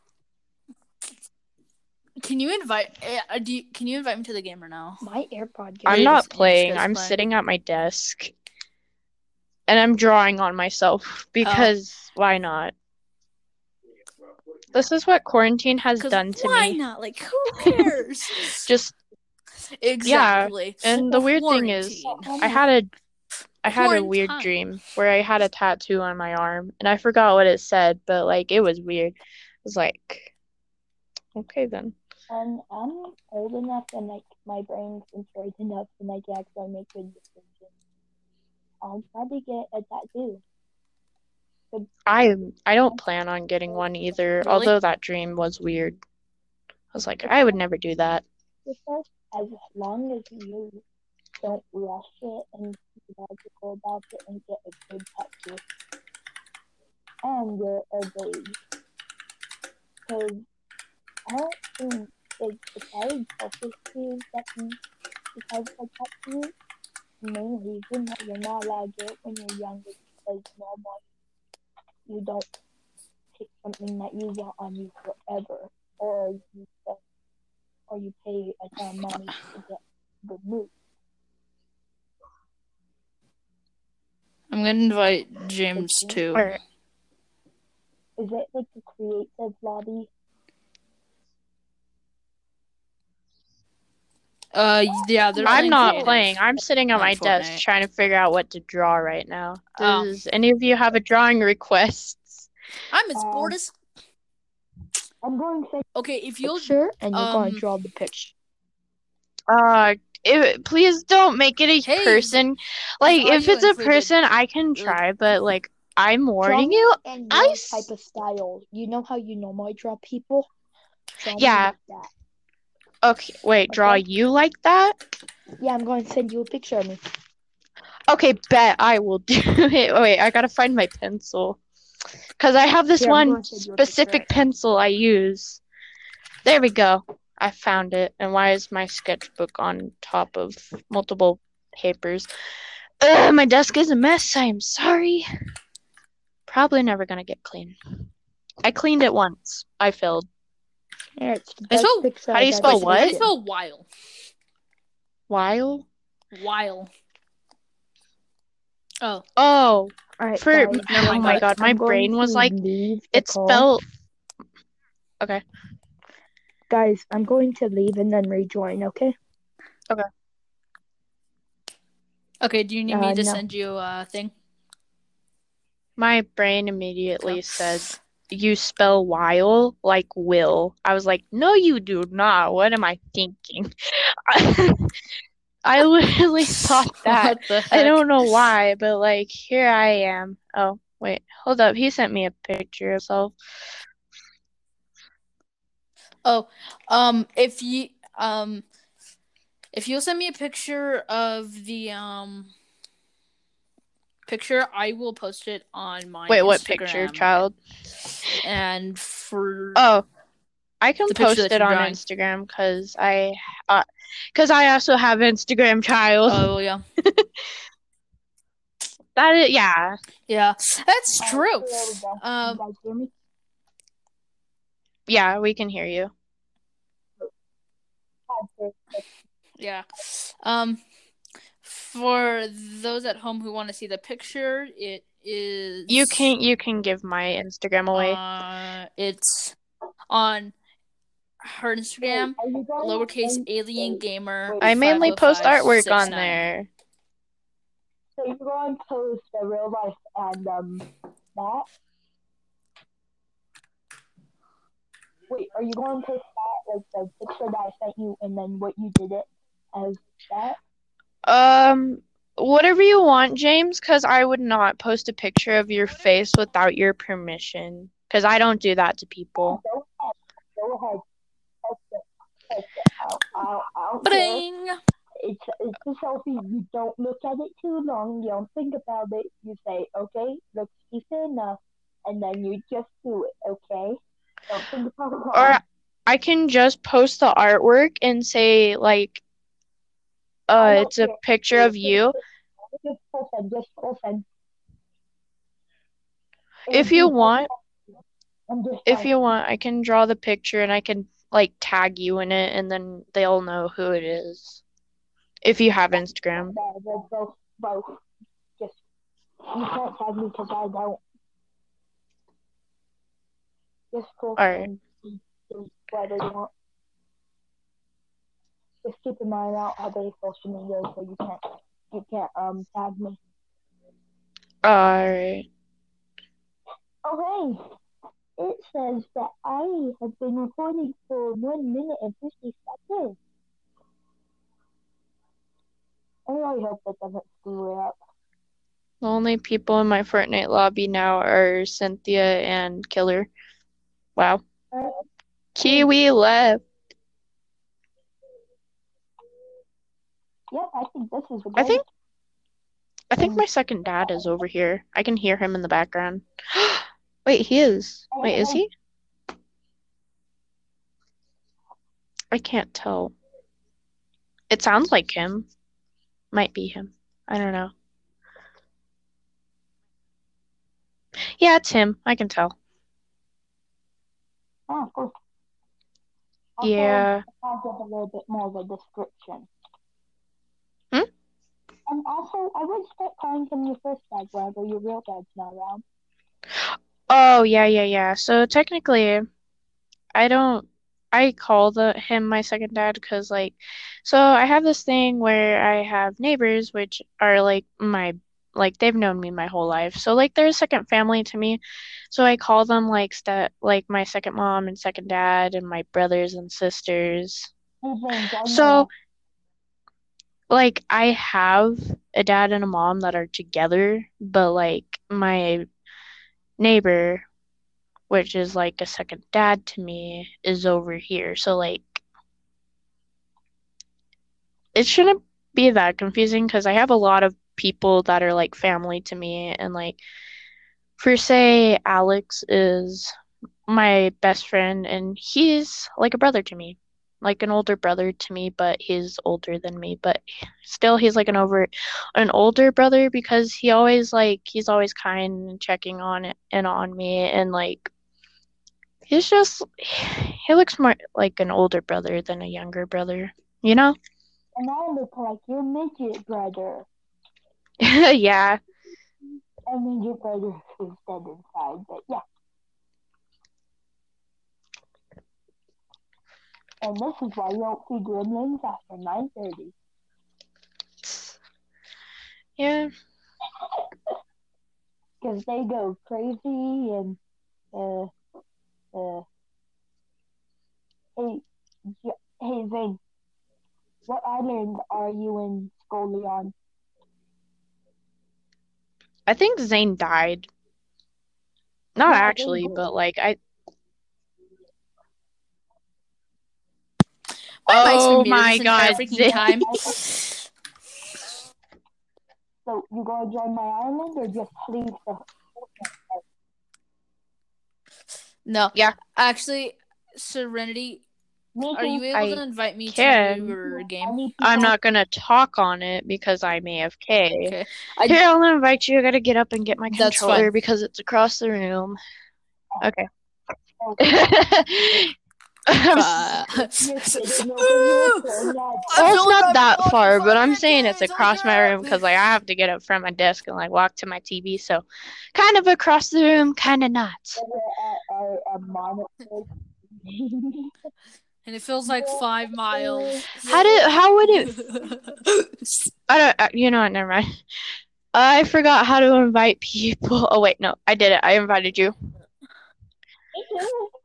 Can you invite? uh, Do you, can you invite me to the game or no? My AirPod. Are I'm not playing. I'm playing? sitting at my desk. And I'm drawing on myself because why not? This is what quarantine has done to why me. Why not? Like, who cares? Just exactly. and the weird thing is I had a I had a weird dream where I had a tattoo on my arm and I forgot what it said, but like it was weird. It was like okay then. When I'm old enough and like my brain's matured enough and I can actually make good decisions, I'll probably get a tattoo. I I don't plan on getting one either, Really? although that dream was weird. I was like, I would never do that. Because as long as you don't rush it and be logical about it and get a good tattoo, and you're a obeyed. Because I don't think it's the child selfishly that can because of tattoo. The main reason that you're not allowed to get it when you're younger because normally you don't take something that you want on you forever, or you don't, or you pay a ton of money to get good moves. I'm gonna invite James too. Or Is it like a creative lobby? Uh, yeah, they're I'm not creative. playing. I'm sitting at on my desk trying to figure out what to draw right now. Oh. Does any of you have a drawing request? I'm as Um, bored as. I'm going to Okay, if you'll picture and you're um, going to draw the picture. Uh, if, please don't make it a Hey, person. Like, if it's a included- person, I can try, but like, I'm warning you. me in I type of style. You know how you normally draw people? Draw Yeah. like that. Okay, wait, draw you like that? Yeah, I'm going to send you a picture of me. Okay, bet I will do it. Wait, I gotta find my pencil. Because I have this Here, I'm one going to send you a picture specific pencil I use. There we go. I found it. And why is my sketchbook on top of multiple papers? Ugh, my desk is a mess. I am sorry. Probably never gonna get clean. I cleaned it once. I failed. Here, it's I spell- how do you spell ever what? How do you spell while? While? While. Oh, Oh, All right, for guys, oh my god, my I'm brain was like leave the it's call. spelled. Guys, I'm going to leave and then rejoin, okay? okay. Okay. Do you need Uh, me to no. send you a thing? My brain immediately No. said, "You spell while like will." I was like, "No, you do not. What am I thinking?" I literally thought that. I don't know why, but like here I am. Oh, wait. Hold up. He sent me a picture of himself. Oh, um, if you um, if you'll send me a picture of the um picture, I will post it on my Wait, what picture, child? And for Oh, I can post it on drawing. Instagram because I, because I also have Instagram child. Oh yeah, that is, yeah. yeah, that's true. there we go. Um, you guys hear me? Yeah, we can hear you. Yeah. Um, for those at home who want to see the picture, it is. You can you can give my Instagram away. Uh, it's on her Instagram, Are you going- lowercase are alien gamer. I mainly post artwork on there. So you go going to post the real life and um that? Wait, are you going to post that like the picture that I sent you and then what you did it as that? Um, whatever you want, James, because I would not post a picture of your face without your permission. Because I don't do that to people. Go ahead. Go ahead. Post it. Post it. I'll, I'll, I'll It's it's a selfie. You don't look at it too long. You don't think about it. You say, okay, looks decent enough, and then you just do it. Okay. Don't think about it. Or I can just post the artwork and say like, uh, it's a picture of you. Just full send. Just full. If you want, if you want, I can draw the picture and I can like tag you in it, and then they'll know who it is. If you have Instagram. Yeah, they'll both, both. Just you can't tag me because I don't. Just Alright. send. Do Whatever you want. Just keep in mind have any social media, so you can't you can't um tag me. Alright. Okay. It says that I have been recording for one minute and fifty seconds. Oh, I really hope that doesn't screw it up. The only people in my Fortnite lobby now are Cynthia and Killer. Wow. Kiwi left. Yep, I think this is I think I think my second dad is over here. I can hear him in the background. Wait, he is. Wait, is he? I can't tell. It sounds like him. Might be him. I don't know. Yeah, it's him. I can tell. Oh, cool. Also, Yeah. I'll give a little bit more of a description. Hmm? And also, I would start calling him your first dad whenever your real dad's not around. Oh, yeah, yeah, yeah. So technically, I don't. I call the uh, him my second dad because like, so I have this thing where I have neighbors which are like my like they've known me my whole life. So like they're a second family to me. So I call them like st like my second mom and second dad and my brothers and sisters. Mm-hmm, I So like I have a dad and a mom that are together, but like my neighbor, which is like a second dad to me, is over here. So like it shouldn't be that confusing because I have a lot of people that are like family to me and like for say Alex is my best friend and he's like a brother to me like an older brother to me, but he's older than me. But still, he's like an over, an older brother because he always like he's always kind and checking on and on me, and like he's just he looks more like an older brother than a younger brother, you know? And I look like your midget brother. yeah. I mean, your brother is dead inside, but yeah. And this is why you don't see gremlins after 9.30. Yeah. Because they go crazy and, uh, uh, hey, hey, Zane, what island are you in Scolion? I think Zane died. Not Yeah, actually, but like I. My mic's been Oh my God, time. So you gonna join my island or just leave the No. Yeah. Actually, Serenity, Me are you able I to invite me can. to your I game? need I'm not gonna talk on it because I'm AFK. Okay. I- Here, I'll invite you. I gotta get up and get my controller because it's across the room. Okay. Oh, I'm s- Uh, you're sitting over here saying that. well, it's not that far, but I'm saying it's across my room because like I have to get up from my desk and like walk to my TV. So, kind of across the room, kind of not. and it feels like five miles. How did? How would it? I don't. uh, You know what? Never mind. I forgot how to invite people. Oh wait, no, I did it. I invited you.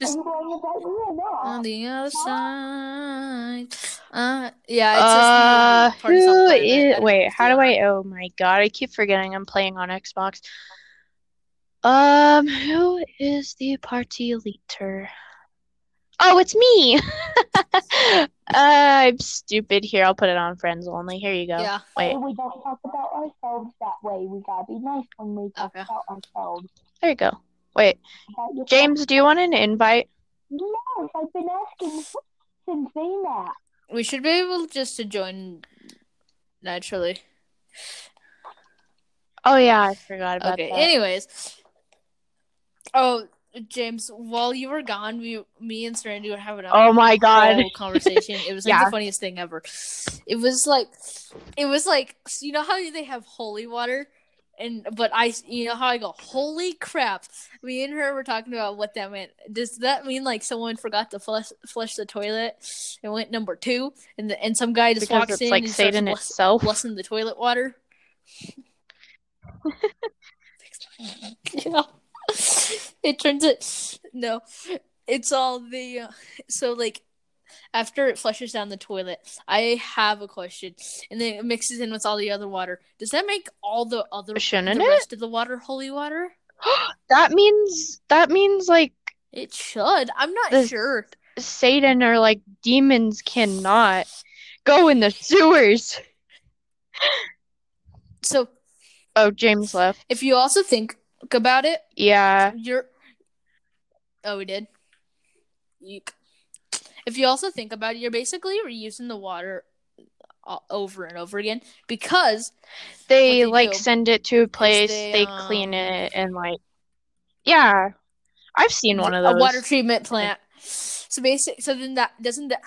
Me too. Are Just- you going to invite me or not? On the other side. Uh, yeah, it Uh, says the party's on who planet. is? don't Wait, how do I? Oh my god, I keep forgetting I'm playing on Xbox. Um, who is the party leader? Oh, it's me. uh, I'm stupid. Here, I'll put it on friends only. Here you go. Yeah. Wait, We don't talk about ourselves that way. We gotta be nice when we talk Okay. about ourselves. there you go. Wait, James, do you want an invite? Yes, I've been asking since saying that. We should be able just to join naturally. Oh yeah, I forgot about Okay. that. Anyways, oh James, while you were gone, we, me and Serenity were having a Oh my god. conversation. It was like Yeah. the funniest thing ever. It was like, it was like, so you know how they have holy water, and but I, you know how I go, holy crap! Me and her were talking about what that meant. Does that mean like someone forgot to flush flush the toilet and went number two, and the, and some guy just Because walks it's in like and Satan bless- itself. blessing the toilet water? yeah. It turns it no. It's all the uh, so like after it flushes down the toilet, I have a question, and then it mixes in with all the other water. Does that make all the other Shouldn't the it? rest of the water holy water? that means that means like It should. I'm not The- sure. Satan or like demons cannot go in the sewers. So Oh, James left. if you also think about it, Yeah. you're. Oh, we did. Eek. If you also think about it, you're basically reusing the water uh, over and over again because They, they like send it to a place, they, they, clean um, it and like Yeah. I've seen one of those. a water treatment plant. So basic. So then that doesn't that.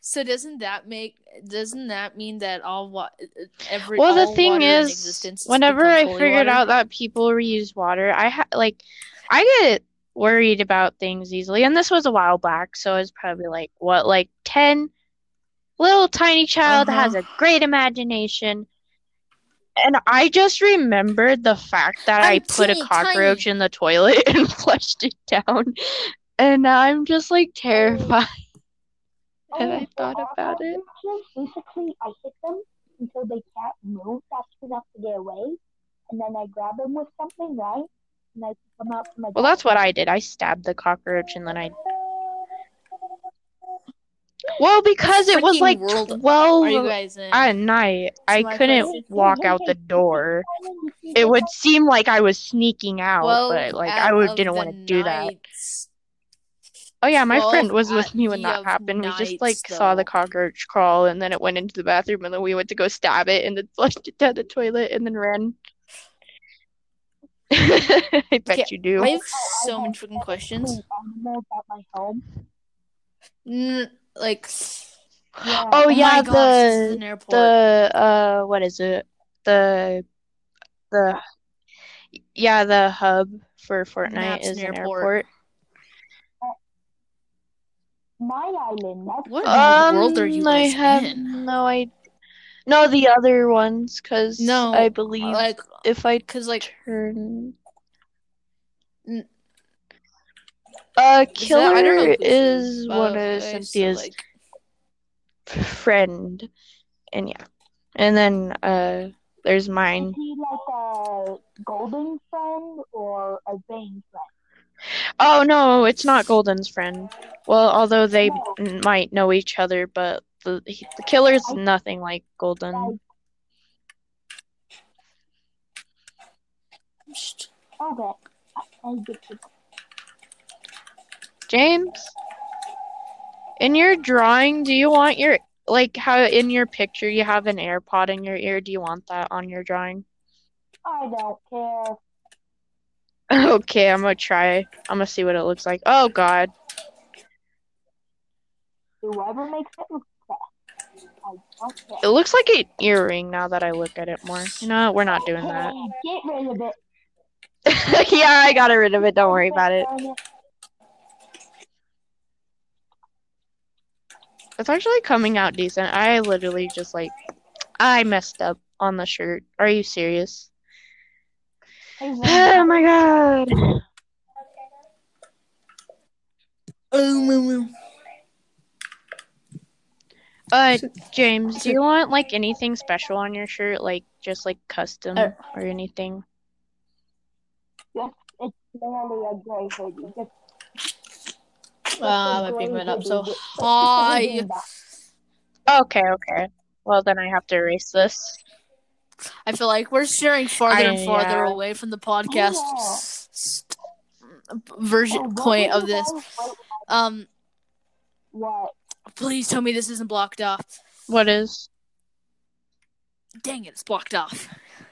So doesn't that make doesn't that mean that all what every well, the thing is, existence whenever I figured water? out that people reuse water, I ha- like I get worried about things easily, and this was a while back, so I was probably like what, like ten, little tiny child Uh-huh. has a great imagination, and I just remembered the fact that i I'm put a cockroach tiny. in the toilet and flushed it down, and now I'm just like terrified. And I thought about it. Basically, I hit them until they can't move fast enough to get away, and then I grab them with something, right? And I pick out from my Well, that's what I did. I stabbed the cockroach, and then I well because it was like world twelve Are you guys in? at night. I couldn't question- walk out the door. It would seem like I was sneaking out, well, but like I would, didn't want to do that. Oh yeah, my friend was with me when that of happened. We just like nights, saw the cockroach crawl, and then it went into the bathroom, and then we went to go stab it, and then flushed it down the toilet, and then ran. I bet Okay, you do. I have so many freaking questions. Cool animals at my home. N- like, Yeah. Oh oh yeah, my gosh, the airport. the uh what is it? The the yeah, the hub for Fortnite Naps is an an airport. airport. My island. That's What in the world are Um, you I have in? no idea. No, the other ones, because No, I believe Like, if I cause like, turn. N- Uh, is that, I don't know Killer is who, by one the of way, so, Cynthia's like, friend, and yeah, and then uh, there's mine. is mine. he like a golden friend or a Bane friend? Oh no, it's not Golden's friend. Well, although they No. might know each other, but the he- the killer's nothing like Golden. Shh. Okay. I, I get you. James, In your drawing, do you want your like how in your picture you have an AirPod in your ear? Do you want that on your drawing? I don't care. Okay, I'm gonna try. I'm gonna see what it looks like. Oh God. Whoever makes it look best. I don't care. It looks like an earring now that I look at it more. No, we're not doing that. Get rid of it. yeah, I got rid of it. Don't worry about it. It's actually coming out decent. I literally just like I messed up on the shirt. Are you serious? Hey, Oh my god. Oh, Uh, James, do you want like anything special on your shirt, like just like custom Uh, or anything? Just, it's literally a gray hoodie. Just Uh, my ping went up so Just high. Okay, okay. Well, then I have to erase this. I feel like we're steering farther and farther yeah. away from the podcast Yeah. s- s- version Oh, point of this. Um, What? Please tell me this isn't blocked off. What is? Dang it, it's blocked off.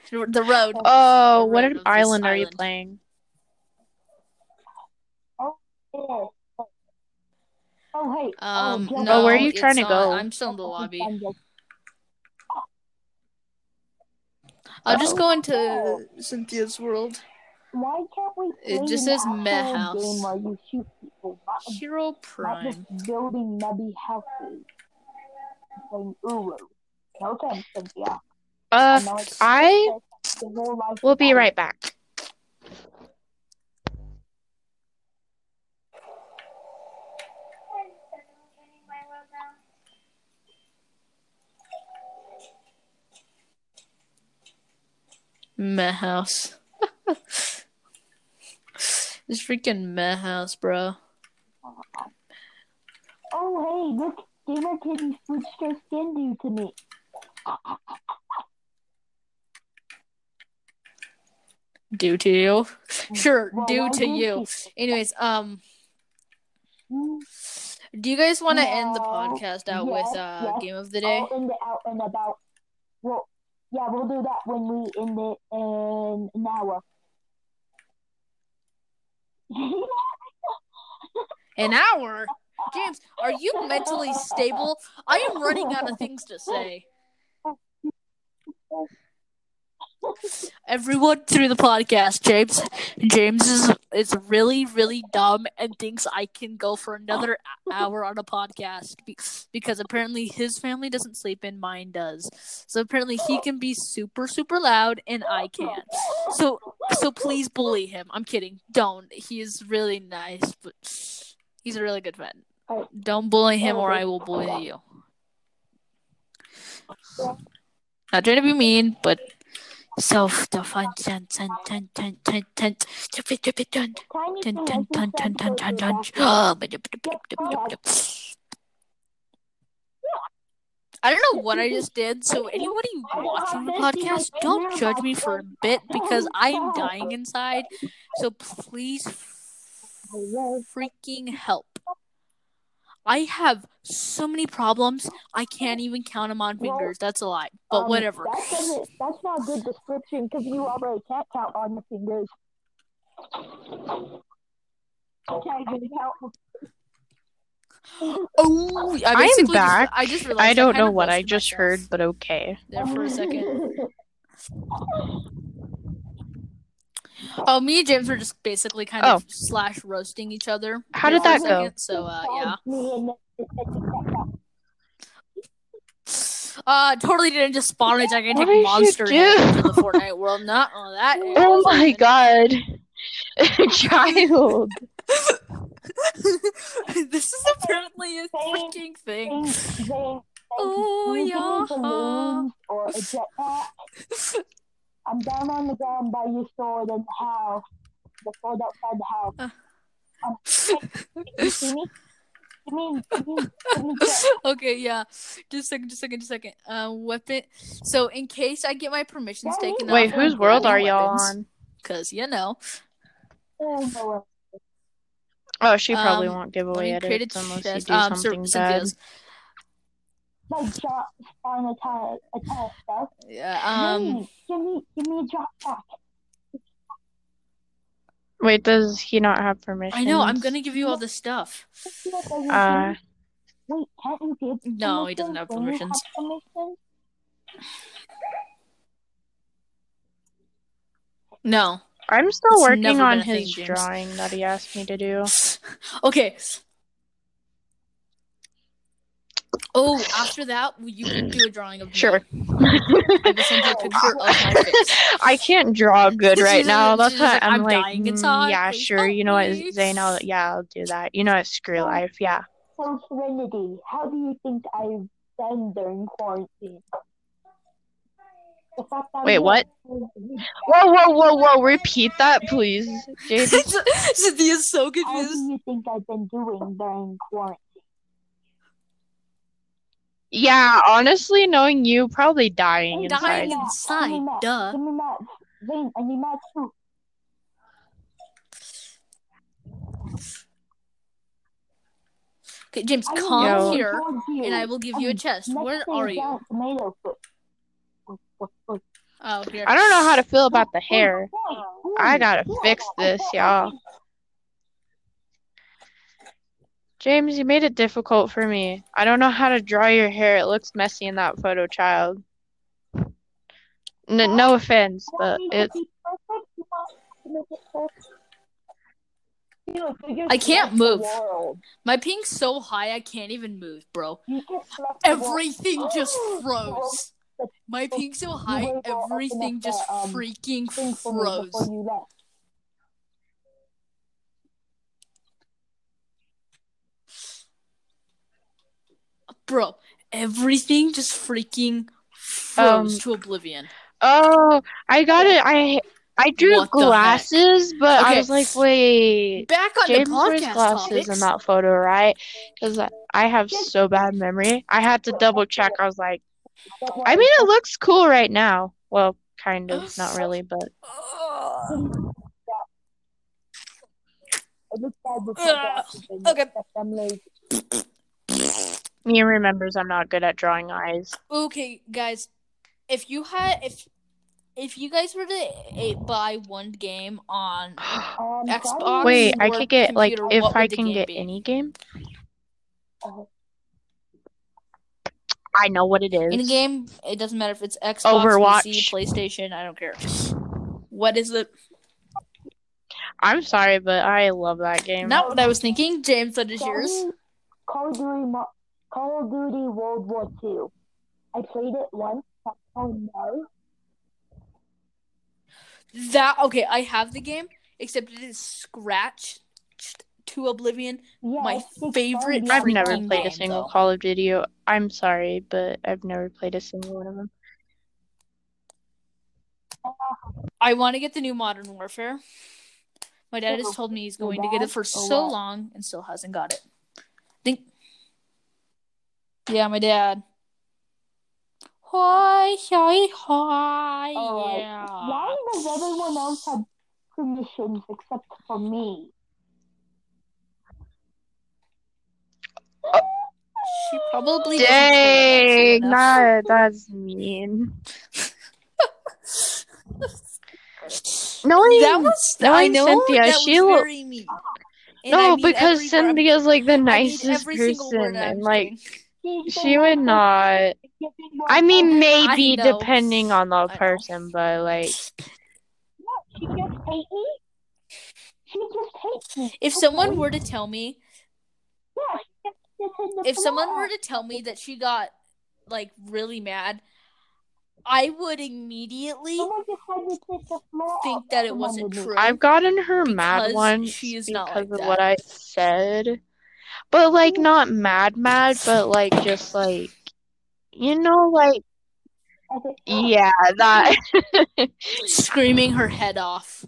The road. Oh, The what road of this island are you playing? Oh, oh, hey. Um, oh, no, where are you trying to not. go? I'm still in the lobby. Oh, I'll just Oh. go into Cynthia's world. Why can't we It just says Meh House. game where you shoot people, not, Hero not Prime. just building nubby houses? Playing. No offense, Cynthia. Uh, I life will be right back. Meh house. this freaking meh house, bro. Oh, hey, look. Gamer Kitty switched her skin due to me. Due to you. Sure, Well, due to you. Anyways, um, Hmm, do you guys want to end the podcast out with Yes, uh yes. game of the day? I'll end it out in about. Well, yeah, we'll do that when we end it in an hour. An hour? James, are you mentally stable? I am running out of things to say. Everyone through the podcast, James. James is is really really dumb and thinks I can go for another hour on a podcast be- because apparently his family doesn't sleep and mine does. So apparently he can be super super loud and I can't. So so please bully him. I'm kidding. Don't. He is really nice, but he's a really good friend. Don't bully him or I will bully you. Not trying to be mean, but self dun, think dun, dun, dun, dun. that's Oh, but- but- but- but- but- but- but- I don't know what I just did, so anybody watching the podcast, don't judge me for a bit because I am dying inside. So please freaking help. I have so many problems, I can't even count them on fingers. That's a lie, but Um, whatever. That that's not a good description because you already can't count on your fingers. Can't even count. Oh, I I'm back. Just, I just realized I don't kind know what I just heard, but okay. there for a second. Oh, me and James were just basically kind of slash roasting each other. How did that go? second, So, uh, yeah. Me and it said you can't count. Uh, totally didn't just spawn a gigantic monster into the Fortnite world. Not on that. Oh my god. Child. this is apparently a freaking thing. Oh, yeah. I'm down on the ground by your sword in the house. The sword outside the house. Um, you see me? Give me, give me, give me check. okay, yeah. Just a second, just a second, just a second. Uh, weapon. So, in case I get my permissions taken Wait, whose world are y'all on? Because, you know. Oh. Oh, she probably Um, won't give away me create a edits unless you chest. do Um, Cy- something bad. Cynthia's. Like drop spawn a ton, a ton stuff. Yeah. Um. Hey, give me, give me a drop back. Wait, does he not have permission? I know. I'm gonna give you all this stuff. Uh, Wait, can't you give? No, he doesn't have when you permissions. permission? No. I'm still It's working on been a thing, his drawing that he asked me to do. Okay. Oh, after that, you can do a drawing of me. Sure. I will send you a picture of my face. I can't draw good right now. That's she's why like, I'm, "I'm like, dying mm, inside, yeah, please sure. You know what, me." Zane? I'll, yeah, I'll do that. You know what, screw life. Yeah. So Serenity, how do you think I've done during quarantine? The fact that I'm Wait, what? Whoa, whoa, whoa, whoa! Repeat that, please, James. Cynthia's so confused. How do you think I've been doing during quarantine? Yeah, honestly, knowing you, probably dying I'm inside. dying Matt, inside, Give duh. Give me Matt. Zane, I need Matt too. Okay, James, I come Yo. Here, towards you. and I will give you a Um, chest. next Where are you? Tomato. Oh, here. I don't know how to feel about the hair. look, look, I gotta fix this, y'all. James, you made it difficult for me. I don't know how to draw your hair. It looks messy in that photo, child. N- no offense, but want me it. to be perfect? You want to make it perfect? Dude, you just I can't move. My ping's so high I can't even move, bro. Everything just froze. My ping's so high, everything just freaking froze. Bro, everything just freaking froze Um, to oblivion. Oh, I got it. I I drew What glasses, but I was like, wait. Back on James the podcast glasses topics. in that photo, right? Because I have so bad memory. I had to double check. I was like, I mean, it looks cool right now. Well, kind of, not really, but Ugh. I looked at the Ugh. glasses and Okay. Except me remembers I'm not good at drawing eyes. Okay, guys, if you had if if you guys were to eh, buy one game on Um, Xbox? probably- Wait, I could get like if I can get be? any game. uh, I know what it is. in a game, it doesn't matter if it's Xbox, Overwatch. PC, PlayStation. I don't care. What is it? I'm sorry, but I love that game. Not what I was thinking. James, what is yours? Call of Duty, Mo- Call of Duty World War II. I played it once. Oh no. That okay? I have the game, except it is scratched to oblivion. Yeah, My it's fun, favorite yeah, I've never freaking played a single though. Call of Duty. I'm sorry, but I've never played a single one of them. I want to get the new Modern Warfare. My dad has oh, told me he's going to get it for oh, so long and still hasn't got it. Think. Yeah, my dad. Hi, hi, hi. Alright. Oh, yeah. Why does everyone else have permissions except for me? She probably doesn't Dang, about you that, that's mean. Knowing, That was no I know Cynthia, that she was will- very mean. No, I mean because every word- Cynthia's like the nicest every single word person, and like saying. She's the she would not. I mean, maybe know. depending on the person, but like, What? She just hate me? She just hates me. If someone were to tell me, Yeah, she just sits in the if someone were to tell me that she got like really mad, I would immediately Someone just had to take the floor think that it wasn't true. I've gotten her mad Because once she is not because like of what. I said, but like not mad, mad, but like just like, you know, like yeah, that. screaming her head off.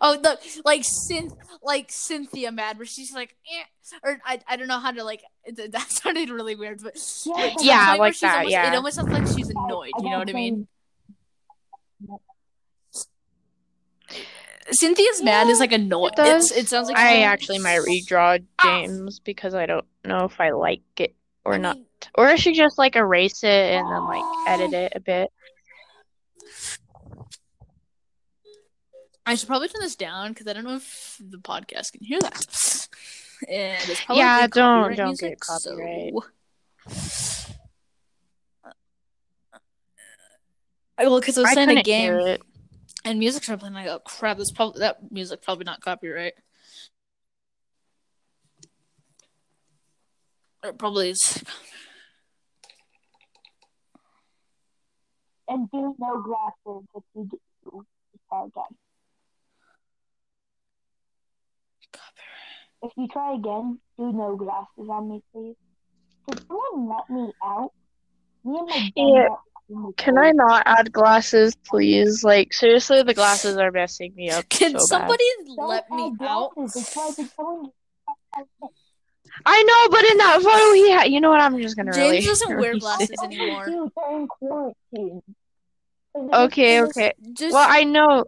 Oh, the like synth, like Cynthia mad, where she's like, eh, or I, I don't know how to like. it- That sounded really weird, but Yeah, like, Yeah, like that, yeah. It almost sounds like she's annoyed. You know what I mean? Cynthia's mad is like annoying. It it sounds like I she's- actually might redraw ah! James because I don't know if I like it or I not. mean, Or I should just like erase it and then like edit it a bit. I should probably turn this down because I don't know if the podcast can hear that. And it's probably Yeah, good don't- copyright don't music, get copyright. So... Well, because I was I playing a couldn't hear game it. And music started playing. Like, oh crap! This probably that music probably not copyright. It probably is. And do no glasses if you do try again. If you try again, do no glasses on me, please. Can someone let me out? Me and my friend Yeah. got in the Can. I not add glasses, please? Like seriously, the glasses are messing me up Can so somebody Don't let me add out? glasses. That's why I've been telling you. bad. I know, but in that photo he had, you know what? I'm just gonna James really doesn't wear glasses it. Anymore. you do during quarantine? Okay, okay. Just, Well, I know.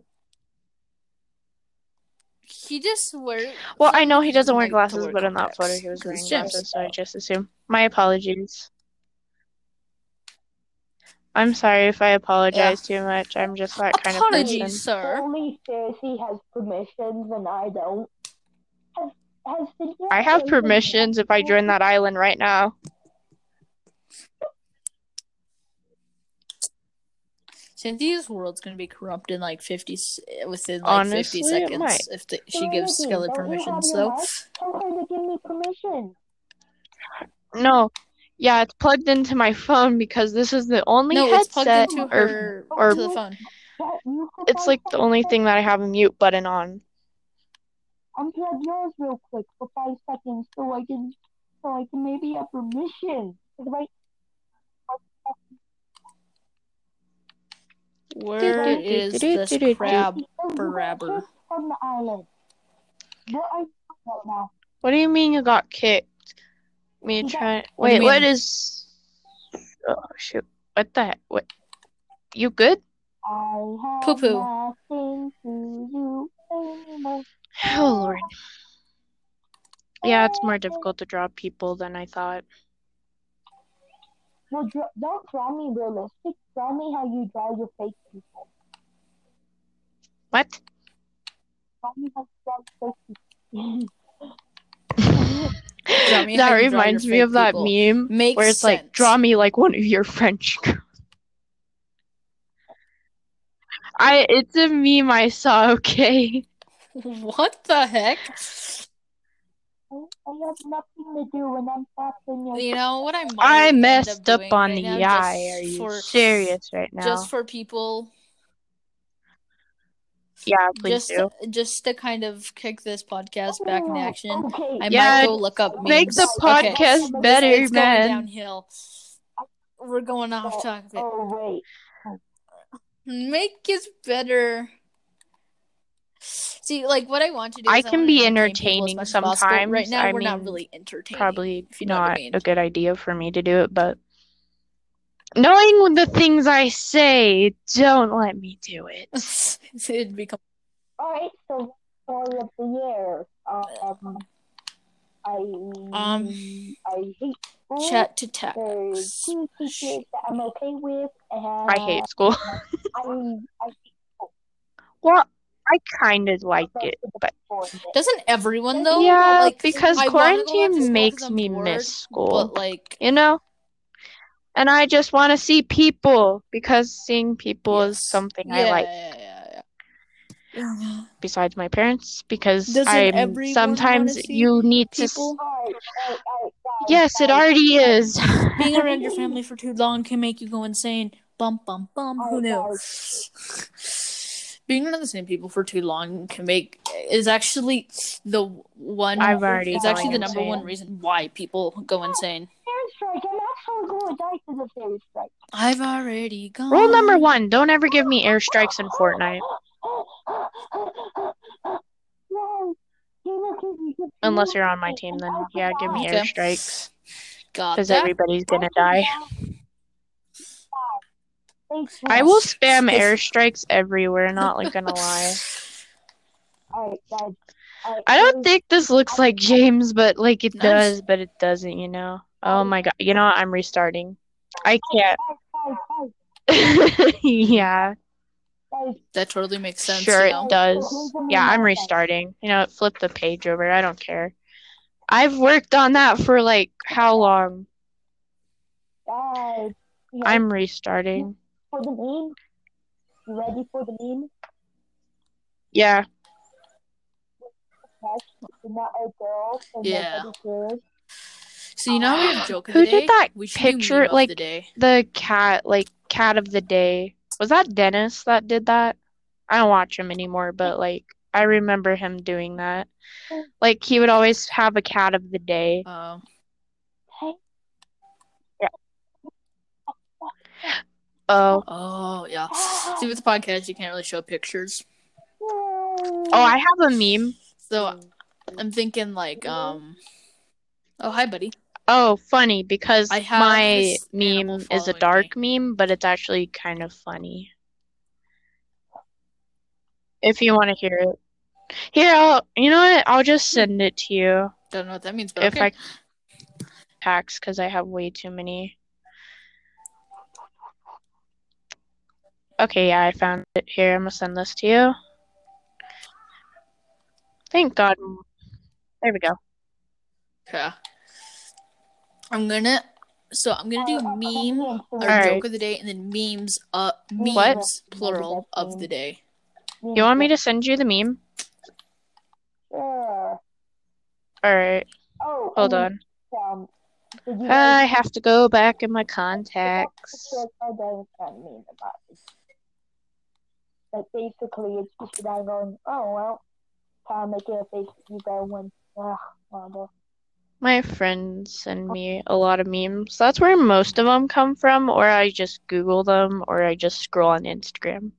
he just wear. Well, I know he doesn't wear glasses, but in that photo he was wearing James. glasses, so I just assume. My apologies. I'm sorry if I apologize too much. I'm just that kind of Apologies, person. sir. Only Cersei has permissions and I don't. Has, has I have permissions if I join that island right now. Cynthia's world's gonna be corrupt in like fifty within like Honestly, fifty seconds if the, she gives Skelly don't you have permissions. your Though? Tell her to give me permission. No. Yeah, it's plugged into my phone because this is the only no, it's headset plugged into or her or- to the phone. That you could it's like the only thing that I have a mute button on. Unplug yours real quick for five seconds so I can so I can maybe have permission. 'Cause Right Where is this crab barabber? from the island. What are you right now? What do you mean you got kicked? Me You got- trying. What Wait, what mean? Oh shoot! What the heck? What? You good? I have Poo-poo. nothing to do anymore. Oh lord. Yeah, it's more difficult to draw people than I thought. Well, draw, don't draw me realistic. Draw me how you draw your fake people. What? Draw me how you draw fake people. Draw that how you draw reminds me fake of that people. meme Makes where it's sense. like, draw me like one of your French girls. I it's a meme I saw, okay. What the heck? I I have nothing to do when I'm tapping your You know what I might I messed up doing on right the now, eye. Are you for, serious right now? Just for people, yeah, please just do. just to kind of kick this podcast back in oh, action. Okay. I Yeah, might go look up memes. Make the Okay. podcast better, it's going man. downhill. We're going off oh, topic. Oh wait. Make it better. See, like what I want to do. I can wanna be entertaining as much as possible. Right now, I we're not really entertaining. Probably if you know what I not mean. a good idea for me to do it, but knowing the things I say, don't let me do it. It'd become All right. So story of the year. Um. I Um, I hate school. chat to text. There's two teachers that I'm okay with, and I hate school. I I Well, I kind of like it, but Doesn't everyone though? yeah, like, because I wanna go back to quarantine makes me bored, miss school, But like, you know? And I just want to see people because seeing people is something yeah, I like Yeah, yeah, yeah. Mm-hmm. besides my parents because I'm sometimes you need to s- People, guys, Yes, it guys, already is. being around your family for too long can make you go insane. Bum bum bum. Who knew? Being around the same people for too long can make is actually the one. I've already It's actually the number insane. one reason why people go insane. Fairy strike. I'm actually going to die to the fairy strike. I've already gone. Rule number one: don't ever give me airstrikes in Fortnite Wow. Gamer Kid, you can unless you're on my team. Then yeah, give me Okay. airstrikes Got because everybody's gonna die. I will spam airstrikes everywhere. Not like gonna lie. Alright, guys. Alright, I don't think this looks like James, but like it does, but it doesn't, you know. Oh my god. You know what? I'm restarting. I Guys, guys, can't. yeah, That totally makes sense. sure you know? it does. Yeah, I'm restarting. You know, flip the page over. I don't care. I've worked on that for like how long? guys. I'm restarting. for the meme. You ready for the meme? Yeah. Yes, it's not a girl, and Yeah. So you know we have joke of Who the did that we picture, do meme of like- the day. The cat, like cat of the day. Was that Dennis that did that? I don't watch him anymore, but like I remember him doing that. Like he would always have a cat of the day. Um, Hey, Oh, oh yeah. See with the podcast, you can't really show pictures. oh, I have a meme. So I'm thinking like um. Oh hi, buddy. Oh, funny because my meme is a dark meme, but it's actually kind of funny. If you want to hear it. Here, I'll, you know what? I'll just hmm. send it to you Don't know what that means, but if okay. I packs because I have way too many. Okay, yeah, I found it here. I'm gonna send this to you. Thank God. There we go. Okay. I'm gonna. So I'm gonna do meme or Alright. joke of the day, and then memes. Uh, memes What? plural of the day. You want me to send you the meme? Sure. All right, Oh, hold on. Um, did I have to go back in my contacts. That's what I don't mean about it. Like basically, it's just a guy going, "Oh well," kind of making a face at you going, "Ugh, whatever." My friends send me a lot of memes. That's where most of them come from, or I just Google them, or I just scroll on Instagram.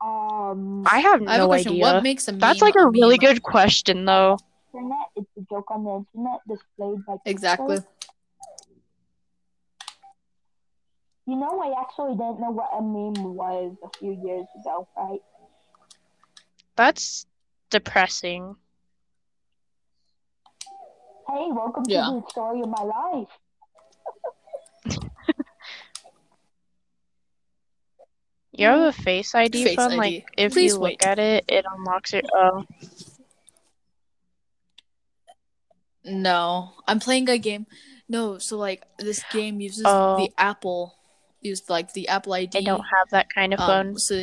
Um, I have I have a no question. idea. What makes a meme? That's like a really meme? good question, though. internet. It's a joke on the internet displayed by Exactly. people. You know, I actually didn't know what a meme was a few years ago, right? That's depressing. Hey, welcome Yeah. to the story of my life. You have a Face ID Face phone? ID. Like, if Please you wait. look at it, it unlocks it. Oh, No, I'm playing a game. No, so like this game uses Oh. the Apple, used like the Apple ID. I don't have that kind of phone. um, so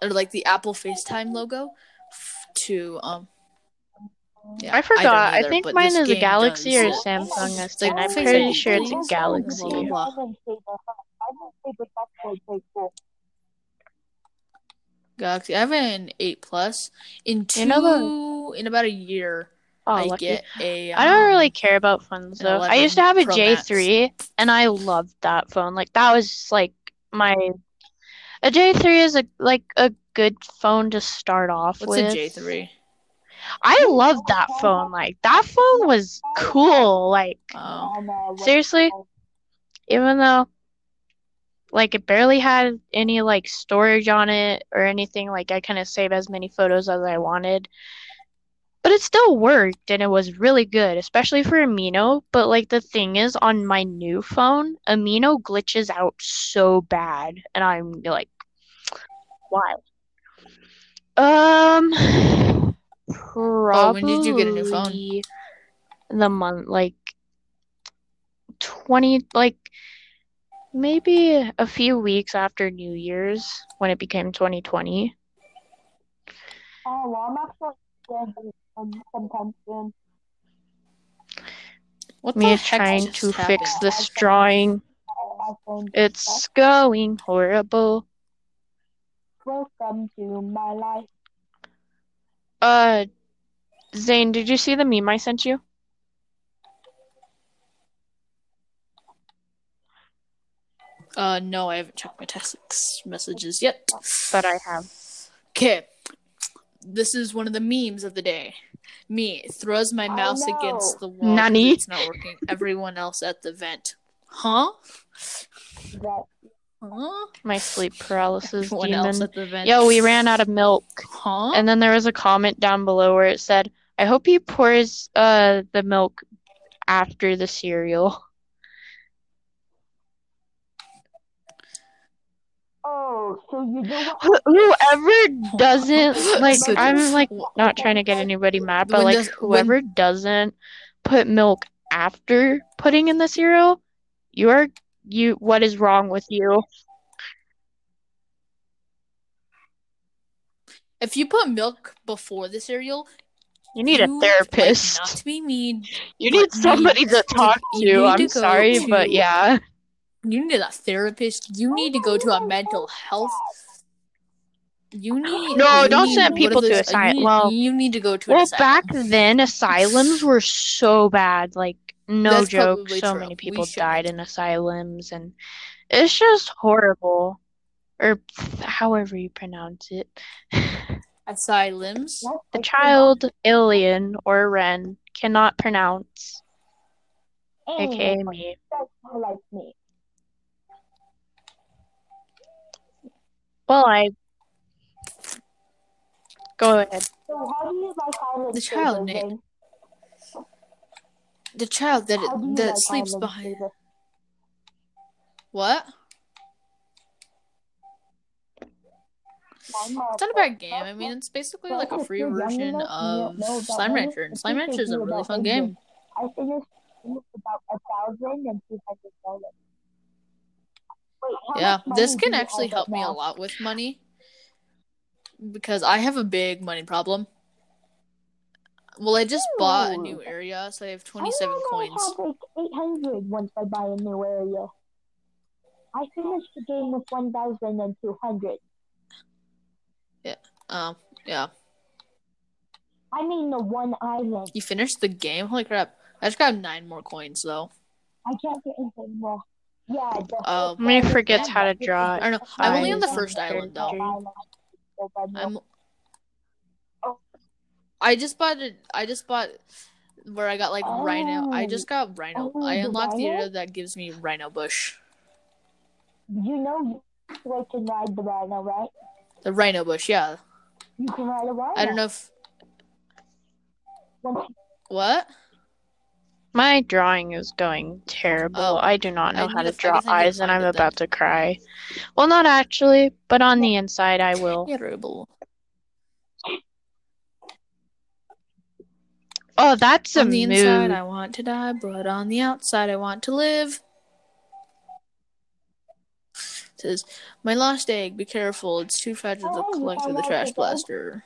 or like the Apple FaceTime logo f- to um. Yeah, I forgot. don't I, think mine is a Galaxy does. or a Samsung It's like S10. I'm pretty sure it's a. Galaxy. I. I. Galaxy. I have an eight plus. In two, You know in about a year, Oh, I lucky. get I don't um, really care about phones though. I used to have a Pro Max. J3 and I loved that phone. Like that was like my a J3 is a like a good phone to start off What's with. a J three? I loved that phone. Like that phone was cool. Like Oh, seriously, even though like it barely had any like storage on it or anything, like I couldn't save as many photos as I wanted. But it still worked and it was really good, especially for Amino. But like the thing is, on my new phone, Amino glitches out so bad, and I'm like, why? Um, Oh, when did you get a new phone? probably The month, like 20, like maybe a few weeks after New Year's when it became 2020. Oh, well, I'm actually going to sometime soon. what the Me heck trying just to fix this drawing. It's going horrible. Welcome to my life. Uh, Zane, did you see the meme I sent you? Uh, no, I haven't checked my text messages yet. But I have. Okay, this is one of the memes of the day. Me throws my Oh, mouse no. against the wall. Nani? It's not working. Everyone else at the vent. Huh? That Huh? My sleep paralysis Everyone else demon. at the event. Yo, we ran out of milk. Huh? And then there was a comment down below where it said, I hope he pours uh the milk after the cereal. Oh, so you know what? Whoever doesn't like So- I'm like not trying to get anybody mad, but like does- whoever doesn't put milk after putting in the cereal, you are you what is wrong with you? If you put milk before the cereal, You need a therapist. Like, not to be mean, You need somebody you- to talk you to. need I'm to go sorry, but yeah. you need a therapist. You need to go to a mental health. You need No, you don't need- send people to asylum. You Well- you need to go to Well, asylum. back then, asylums were so bad. Like, no That's joke. So true. many people died in asylums, and it's just horrible. Or however you pronounce it. asylums. What? The child, alien, or Ren cannot pronounce, oh, aka me. like me. Well, I. Go ahead. So how do you like The child Saber, name. The child that you that sleeps behind. What? It's not a bad game. I mean, it's basically like a free if you're young version of don't know about Slime. Rancher, and Slime Rancher is a really fun game. I finished about a thousand and two hundred dollars. Wait, Yeah, this can actually help me a lot with money because I have a big money problem. Well, I just bought a new area, so I have 27 know coins. I have like eight hundred once I buy a new area. I finished the game with one thousand and two hundred. Yeah. Um, yeah. I mean the one island. You finished the game? Holy crap. I just got nine more coins, though. I can't get into more. Yeah, the Oh. How many the- forgets how to draw? I don't know. I'm only on the first island, though. I'm. I just bought it. I just bought where I got like rhino. I Oh. just got rhino. Oh, I the unlocked the rhino? area that gives me rhino bush. You know you can ride the rhino, right? The rhino bush, yeah. You can ride a rhino. I don't know if what. My drawing is going terrible. Oh, I do not know I how to to- draw guess I need to eyes, and I'm it then. about to cry. Well, not actually, but on the inside, I will. Terrible. Oh, that's a on the mood. inside, I want to die, but on the outside, I want to live. It says, my lost egg. Be careful. It's too fragile to Oh, collect through the trash blaster.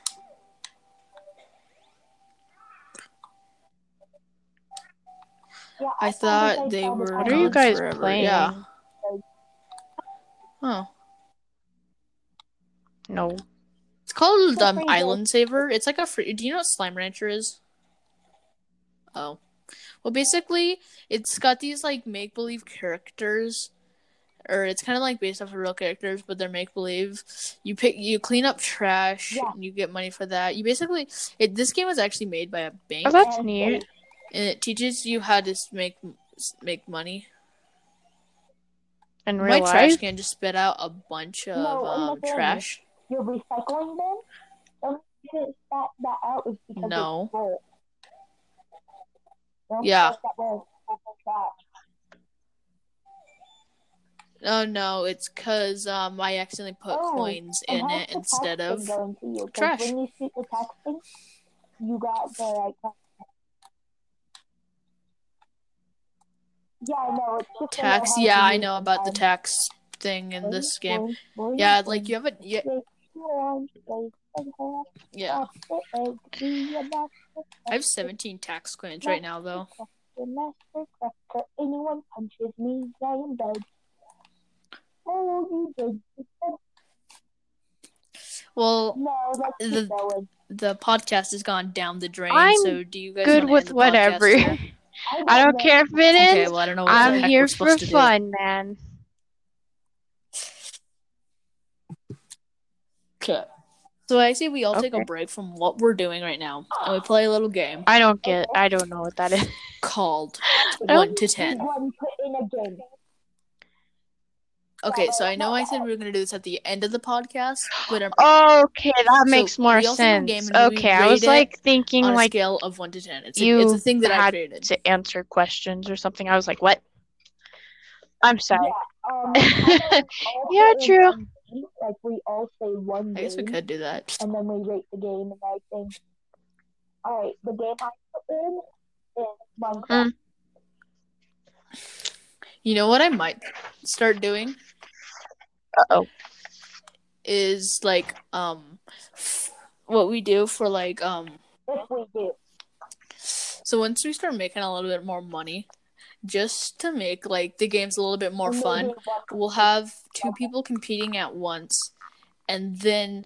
Yeah, I found thought I they were What are you guys forever, playing? yeah. Oh, No. it's called um. Island Saver. It's like a free. Do you know what Slime Rancher is? Oh, well, basically, it's got these like make believe characters, or it's kind of like based off of real characters, but they're make believe. You pick, you clean up trash, Yeah. and you get money for that. You basically, it. This game was actually made by a bank, Oh, that's neat. and it teaches you how to make make money. And My real trash can just spit out a bunch of No, um, trash. You're recycling them? Don't get that, that out is because No. it's full. Don't Yeah. get that way, it's full of trash. Oh no, it's because um I accidentally put Oh, coins in it instead of thing going to you? trash. When you shoot the tax thing, you got the like. Yeah, I know. It's just to know tax. Yeah, I know about the tax thing in this game. Yeah, like you have a yeah, yeah. boing, boing, be a master I have 17 tax coins right now though. crafter, master crafter. Anyone punches me, I am dead. Oh, you did. Well, No, The- the podcast has gone down the drain. I'm so do you guys good wanna with end the podcast whatever. I don't care if it Okay, is. well I don't know what I'm here for supposed do. fun, man. Okay. So I say we all take a break from what we're doing right now, and we play a little game I don't get. I don't know what that is. called One to Ten. one put in a game. Okay, so I know I said we were gonna do this at the end of the podcast, but I'm Okay, that So, makes more we also have a game sense. Okay, I was like thinking on a like scale of one to ten. It's a, you it's a thing that I had created. to answer questions or something. I was like, what? I'm sorry. Um, how about all Yeah, put in true. One game? Like we all say one I guess we could do that. and then we rate the game and everything. All right, the game I put in is Minecraft. Mm. You know what I might start doing Uh-oh. is like um what we do for like um If we do, so once we start making a little bit more money, just to make like the games a little bit more fun, we'll have two people competing at once, and then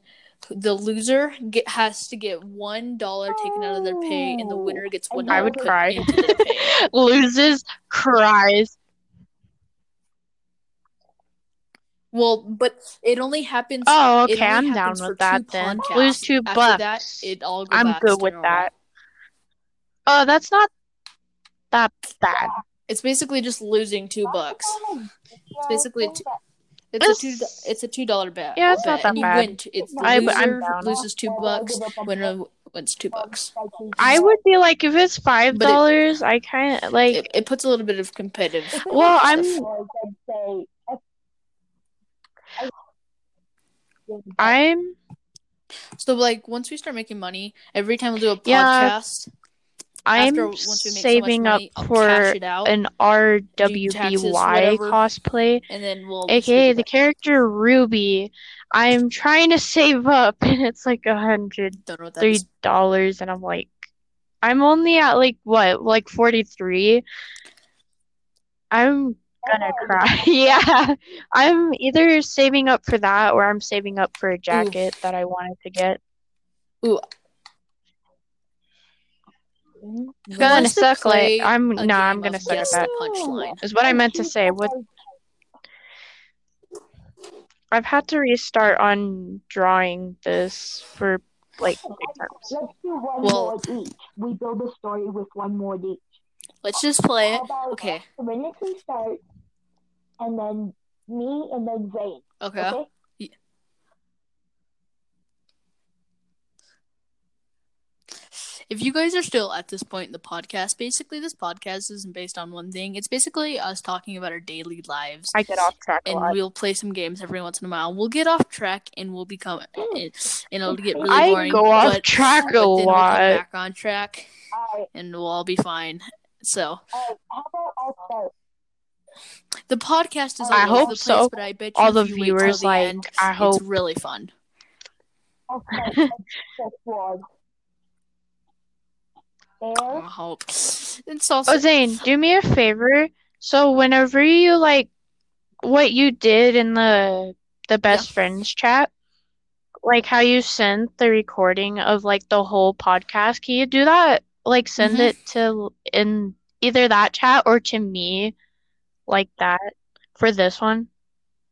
the loser get has to get one dollar taken out of their pay, and the winner gets oh. one I would cry. into their pay. Loses, cries. Well, but it only happens. Oh, it okay, only I'm down happens for with that then. podcasts. Lose two After bucks. that, it all goes I'm good with normal. that. Oh, that's not that bad. It's basically just losing two bucks. It's basically two, it's It's- a two. It's a two dollar bet. Yeah, it's not that and you bad. win. t- It's the I- I'm loser loses two bucks. Winner wins two bucks. I would be like, if it's five But it- dollars, I kind of like. It, it puts a little bit of competitive. Well, I'm- I'd say I'm So like once we start making money, every time we'll do a Yeah, podcast. I'm after once we make saving so money, up for an taxes, RWBY whatever. cosplay, and then we'll. aka the character Ruby. I'm trying to save up, and it's like a hundred don't know what that three dollars, and I'm like, I'm only at like what, like forty three. I'm gonna oh. cry. yeah, I'm either saving up for that or I'm saving up for a jacket that I wanted to get. Ooh, It's Who gonna wants to suck. Like I'm a no, I'm gonna suck at guess that. punchline. Is what I meant to say. What I've had to restart on drawing this for like six times. let's do one Well- more each. We build a story with one more each. Let's just play it. Okay. the minutes we start, and then me and then Zane. Okay. Okay. If you guys are still at this point in the podcast, basically this podcast isn't based on one thing. It's basically us talking about our daily lives. I get off track a and lot. we'll play some games every once in a while. We'll get off track and we'll become and it'll get really boring. I go off but, track a but then we'll come back on track right. and we'll all be fine. So How about I'll start? the podcast is all I hope the place, so. but I bet you All the if you wait till viewers the like end, I hope it's really fun. I'll start. This. I hope. It's also Oh Zane, do me a favor. So whenever you like what you did in the the best friends chat, like how you sent the recording of like the whole podcast, can you do that? Like send Mhm. it to in either that chat or to me like that for this one.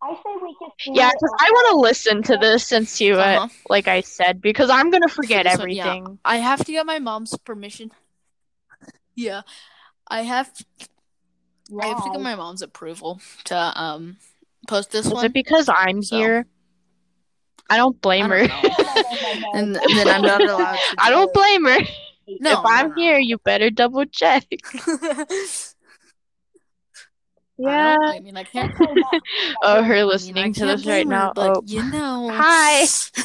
I say we just do Yeah, because I want to listen to this since you, uh, Uh-huh. like I said, because I'm gonna forget this one, yeah. everything. I have to get my mom's permission. Yeah. I have I have to get my mom's approval to um post this Is one. it because I'm So- here? I don't blame I her. don't know. and, and then I'm not allowed to I do don't blame her. No, if I'm no, no. here, you better double check. I, Yeah. don't, I mean, I can't. Oh, her I mean, I listening to this right her, now. but Oh, you know. Hi.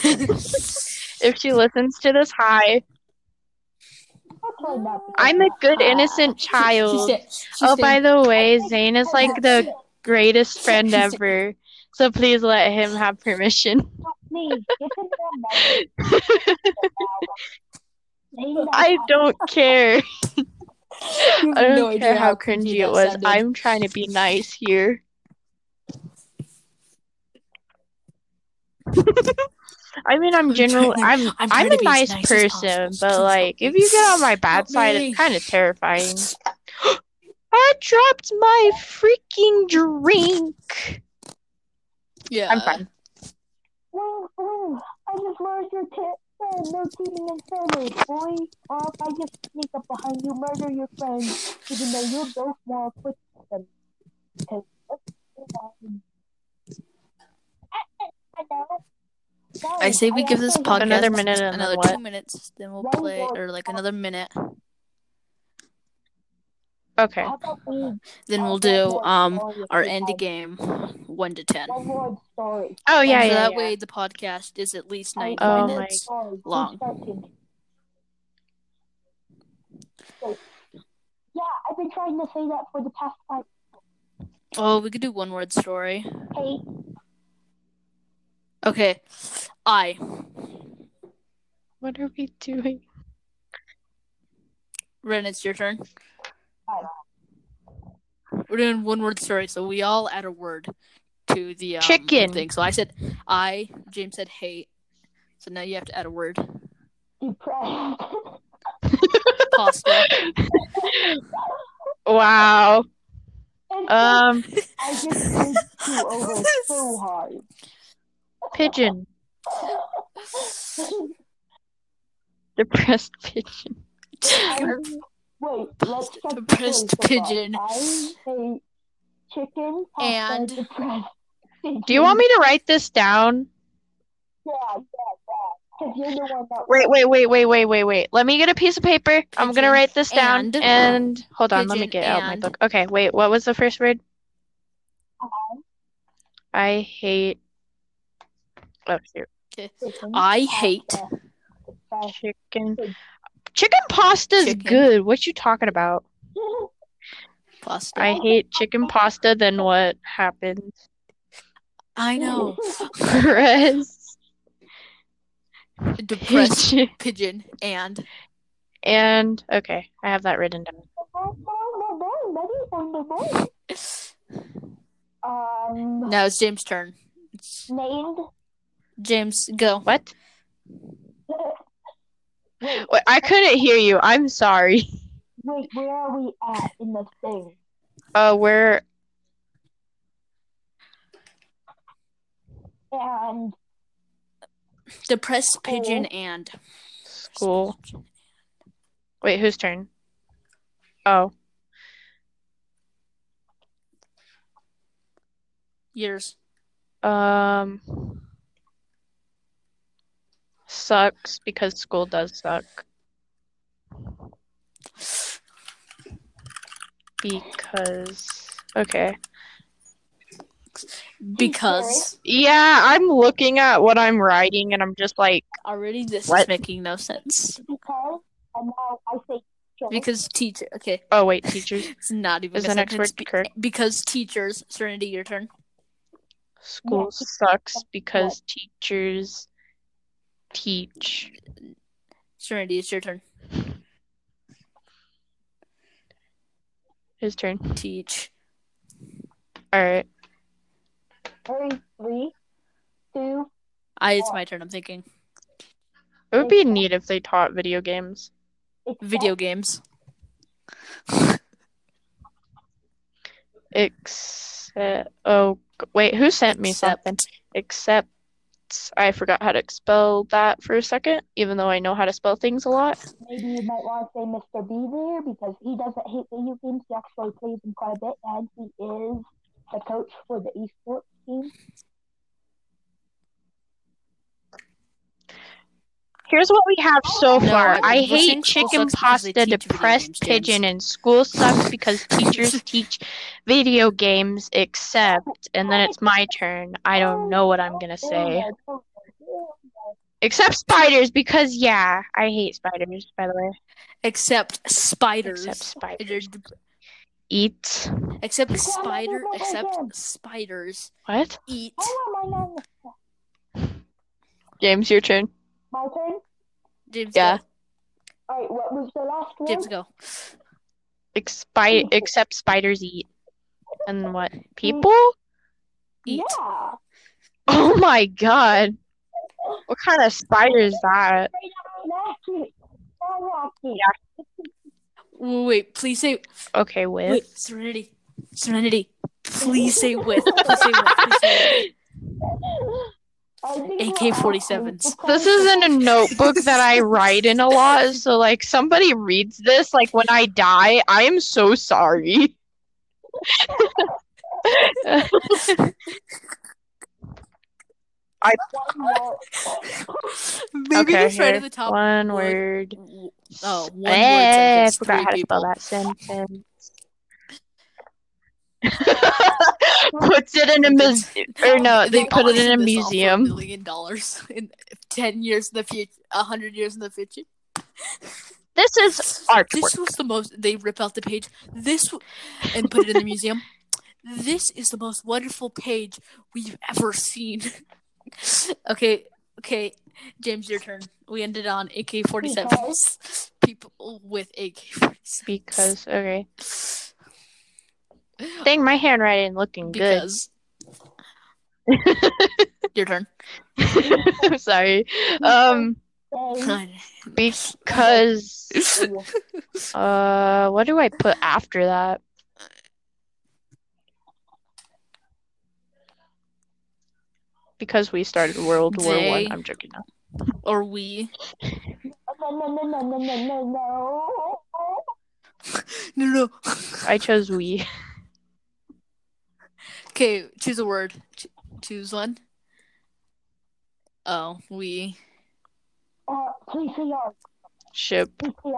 if she listens to this, hi. I'm a good, innocent child. Oh, by the way, Zane is like the greatest friend ever. So please let him have permission. Please, give him more money. I don't care. You I don't no care how cringy it was. sounded. I'm trying to be nice here. I mean, I'm I'm general. I'm I'm I'm, a nice nice person, but like, if you get on my bad Help side, me. it's kind of terrifying. I dropped my freaking drink. Yeah. I'm fine. Woo, woo, I just murdered your tip. Friend. No cheating and family, boy. Or if I just sneak up behind you, murder your friend, even though you're both more quick than them. Because, um, I say we give this actually podcast Another minute another what? two minutes, then we'll play, or like another minute. Okay. How about we Then we'll do um our we end have game, one to ten. One more story. Oh yeah, and so yeah, that yeah. way the podcast is at least ninety Oh, one my- minutes. story. Who's long. Yeah, I've been trying to say that for the past five. Oh, we could do one word story. Hey, Okay, I. What are we doing? Ren, it's your turn. Hi. We're doing one word story, so we all add a word to the um, Chicken. thing. So I said I. James said hate. So now you have to add a word. depressed. Pasta. Wow. And Um, I just did two over so hard. pigeon. Depressed pigeon. Wait, let's check the Depressed story pigeon. I hate chicken, And- depressed pigeon. Do you want me to write this down? Yeah, yeah, yeah. Because you're the one that. Wait, wait, wait, wait, wait, wait, wait. Let me get a piece of paper. I'm gonna write this down. and- And hold on, let me Pigeon get out my book. Okay, wait. What was the first word? Uh-huh. I hate. Oh, shoot. I hate Chicken. Pig. Chicken pasta's Chicken. good. What you talking about? Pasta. I hate chicken pasta. Then what happens? I know. Press Depressed pigeon. pigeon and And okay, I have that written down. Um, now it's James' turn. Named. James, go. What? Wait, Wait, I couldn't hear you. I'm sorry. wait, where are we at in the thing? Uh, we're And Depressed pigeon Oh. and school. Wait, whose turn? Oh, years. um, sucks because school does suck. Because okay. Because Yeah, I'm looking at what I'm writing and I'm just like, already this What? is making no sense. because, and now I say. Because teacher. Okay, oh wait, teachers. it's not even Is a the next sentence. word Be- because teachers. Serenity, your turn. School sucks because teachers teach. Serenity, it's your turn. His turn. Teach. All right. Hurry, three, two, I. It's my turn. I'm thinking. It would be neat if they taught video games. Video games. Except, oh, wait, who sent me Except. something? Except, I forgot how to spell that for a second, even though I know how to spell things a lot. Maybe you might want to say Mr. B there because he doesn't hate video games. He actually plays them quite a bit, and he is the coach for the esports team. Here's what we have so No, far. I- I hate chicken sucks because they pasta, teach video depressed games, pigeon, and school sucks because teachers teach video games, except, and then it's my turn. I don't know what I'm gonna say. Except spiders, because yeah, I hate spiders, by the way. Except spiders. Except spiders. Eat. Except Yeah, spider. Except spiders What? eat. How am I not? James, your turn. My turn. James, Yeah. go. All right. What was the last one? James, go. Expi- except spiders eat. And what? Mm. People? Eat. Yeah. Oh my god. What kind of spider is that? Lucky. Wait, wait, please say. Okay, with. Wait, Serenity. Serenity. Please say with. Please say with. Please say I think AK-47s. This isn't a notebook that I write in a lot, so like somebody reads this, like when I die, I am so sorry. One word. Maybe okay, just right at the top. One would- word. Oh, one Eh, I word sentence. forgot Three how to spell that sentence. Puts it in a museum. or no, they put it in a auction this off for museum. million dollars in ten years in the future, a hundred years in the future. This is artwork. This was the most. They rip out the page. This and put it in the museum. This is the most wonderful page we've ever seen. okay, okay, James, your turn. We ended on AK forty sevens. People with AK forty sevens Because okay, dang, my handwriting looking good. your turn. I'm sorry. Um, because uh, what do I put after that? Because we started World War They- One. I'm joking now. or we. no, no, no, no, no, no, no, no. No, no. I chose we. Okay, choose a word. Ch- choose one. Oh, we. Uh, please say. Ship. Please say.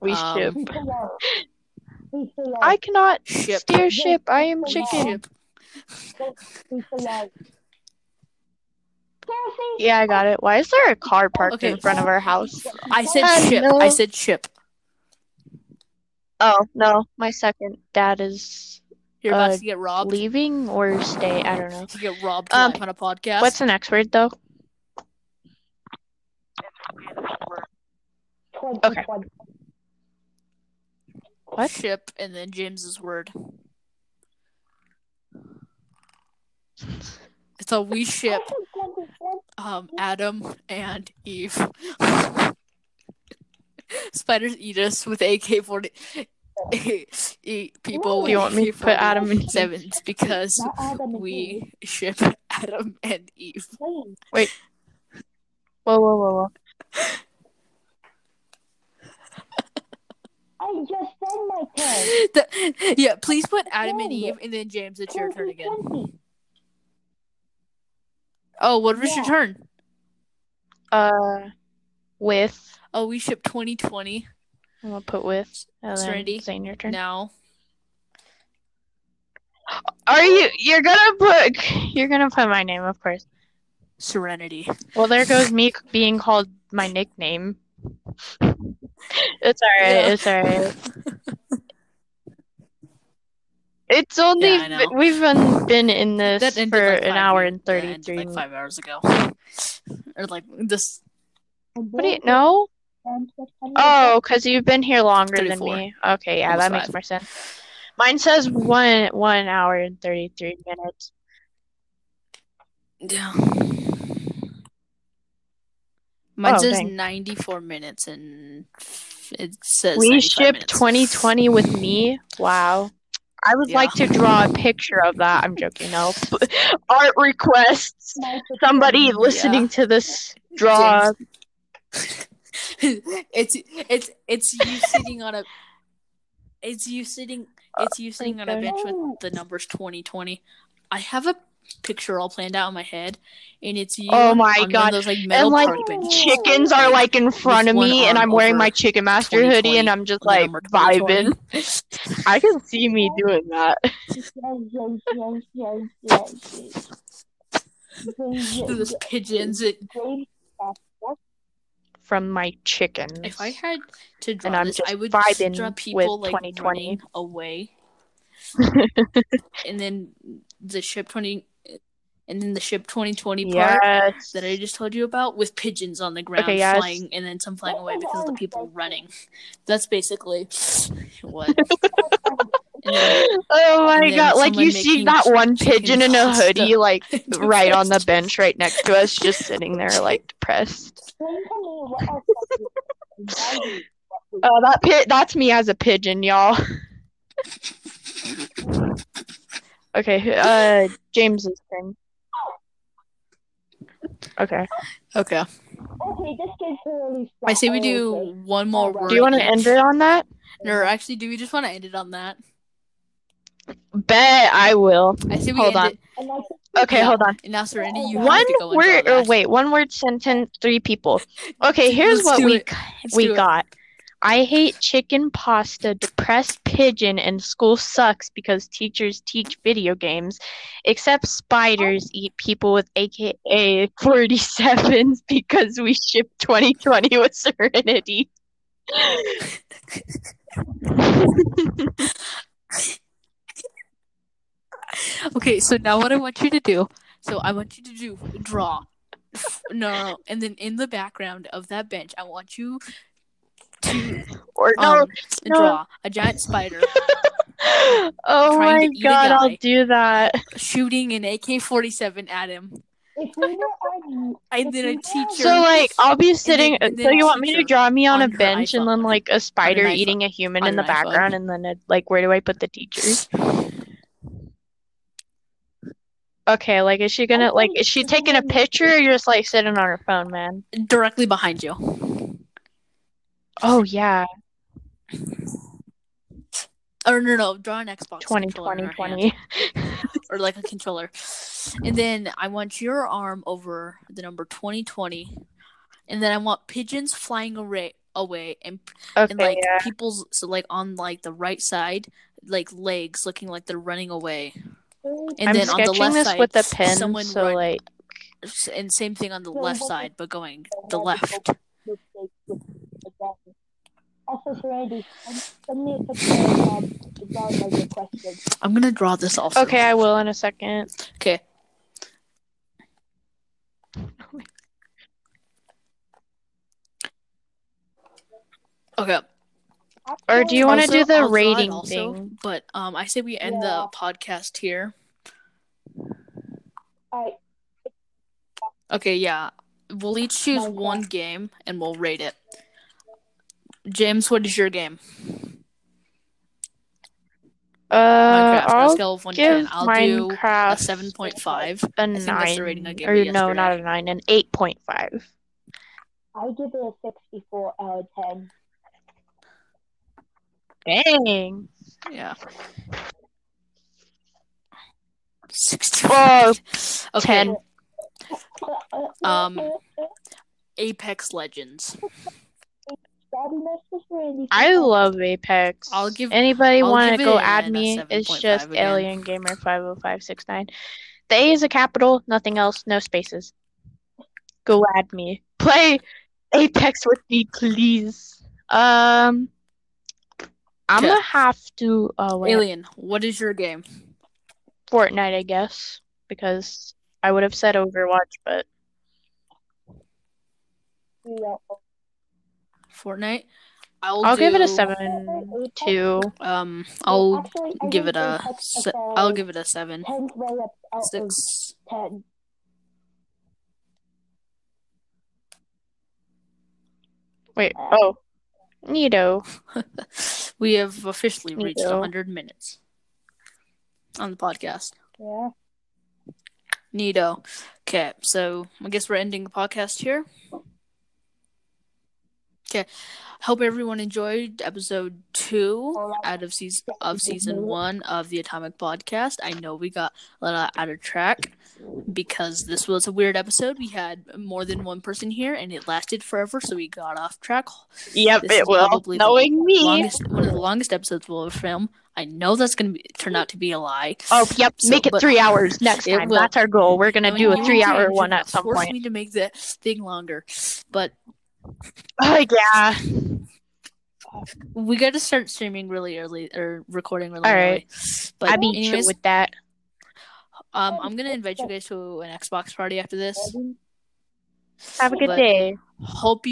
We Um, ship. Please say yours. Please say yours. I cannot Ship. steer ship. I am chicken. Ship. Please say yours. Seriously? Yeah, I got it. Why is there a car parked Okay. in front of our house? I said Uh, ship. no. I said ship. Oh no, my second dad is You're about Uh, to get robbed. leaving or stay. I don't know. To get robbed Um, on a podcast. What's the next word though? Okay. What? Ship and then James's word. So we ship um Adam and Eve. Spiders eat us with AK forty. Eat people. Do you want me to put Adam and sevens because Not Adam Eve. we ship Adam and Eve. Wait. Whoa, whoa, whoa, whoa. I just said my turn. The- yeah, please put Adam and Eve, and then James, it's your turn again. Oh, what was your turn? Uh, with. Oh, we ship 2020 I'm gonna put with. And Serenity. Zane, your turn. now. Are you? You're gonna put. You're gonna put my name, of course. Serenity. Well, there goes me being called my nickname. It's alright. Yeah. It's alright. It's only Yeah, we've been, been in this That for like an hour and ended, 33 like five hours ago, or like this. What do you know? Oh, because you've been here longer than me. Okay, yeah, that makes more sense. Mine says one one hour and 33 minutes. Yeah. Mine Oh, says dang. 94 minutes, and it says We 95 shipped 2020 with me. Wow. I would Yeah. like to draw a picture of that. I'm joking. No. Art requests. Somebody listening to this draw. it's it's it's you sitting on a it's you sitting it's you sitting on a bench with the numbers 2020 i have a picture all planned out in my head and it's you Oh my on one God. those like metal And like chickens are like in front of me, and I'm wearing my Chicken Master hoodie, and I'm just like vibing. I can see me doing that. Pigeons it, James, that's what From my chickens. if i had to draw I'm this just i would vibing draw with people like 2020. running away and then the ship 20 and then the ship 2020 part yes. that I just told you about with pigeons on the ground Okay, yes. flying and then some flying away because of the people running. That's basically what. And then Oh my god! Like you see that one pigeon in a pasta. hoodie, like right on the bench, right next to us, just sitting there, like depressed. Explain to me what else that is. Oh, that pit. That's me as a pigeon, y'all. okay. Uh, James's turn. Okay. Okay. Okay, this kid's really I say we do one more word. Do you want to end it on that? Or actually, do we just want to end it on that? Bet I will. I we Hold on. it. And I think Okay, Yeah. hold on. And now, Serenity, you One have to go word or wait, one word sentence, three people. Okay, here's Let's what we we it. got. I hate chicken pasta, depressed pigeon, and school sucks because teachers teach video games. Except spiders oh. eat people with AKA 47s because we ship 2020 with Serenity. Okay, so now what I want you to do, so I want you to do draw. No, no, no, and then in the background of that bench, I want you to or no. um, no. draw a giant spider oh my to eat a god, I'll do that. shooting an AK-47 at him, If we and then a teacher. So like I'll be sitting. and so then you want me to draw me on, a on her bench and then like a spider iPhone. eating a human On in the an iPhone. background, and then it, like where do I put the teachers? Okay, like is she gonna oh, like oh, is she taking a picture or you're just like sitting on her phone, man? directly behind you. Oh yeah, Or no, no, draw an Xbox 20, controller 20, 20. or like a controller. And then I want your arm over the number 2020. And then I want pigeons flying away away and, Okay, and like yeah. people's so like on like the right side, like legs looking like they're running away. Mm-hmm. And I'm then on the sketching left this side, with a pen, someone so run- like and same thing on the left mm-hmm. side, but going the left. mistake with exactly. Also, Serenity, send- send me a picture of the dog I requested. I'm gonna draw this also. okay, I will in a second. Okay. Okay. Or do you want to do the I'll draw it rating also, thing? But um, I say we end Yeah. the podcast here. Alright, Okay, yeah. We'll each choose Minecraft. one game and we'll rate it. James, what is your game? Uh, Minecraft. On a I'll scale of one give ten, I'll do a Minecraft seven point five. a think that's the rating I nine, gave or it no, not a nine, an eight point five. I give it a 64 out of 10. Dang. Yeah. Sixty. Oh, okay. 10. Um, Apex Legends. Daddy, that's just Randy. I love Apex. I'll give- Anybody want to go add me? It's just again. Alien Gamer five oh five six nine. The A is a capital, nothing else, no spaces. Go add me. Play Apex with me, please. Um, I'm gonna have to. Oh wait, Alien. What is your game? Fortnite, I guess, because I would have said Overwatch, but Yeah. Fortnite. I'll, I'll give it a seven two. Um, I'll Actually, give it a. Apex Se- is, uh, I'll give it a seven. 10's right up out of Six. 10. Wait, oh, Neato. we have officially Me reached too. 100 minutes on the podcast. Yeah. Neato. Okay, so I guess we're ending the podcast here. Okay, hope everyone enjoyed episode two out of season of season one of the Atomic Podcast. I know we got a little out of track because this was a weird episode. We had more than one person here, and it lasted forever, so we got off track. Yep, This it will. probably Knowing me. Longest, one of the longest episodes we'll ever film. I know that's going to turn out to be a lie. Oh, yep. So, make it three hours next time. will. That's our goal. We're gonna do a three-hour one at some gonna force me to make the thing longer, but Oh yeah. we got to start streaming really early or recording really All early. right. But I'd be anyways, with that. um, I'm gonna invite you guys to an Xbox party after this. Have a good but- day. Hope you.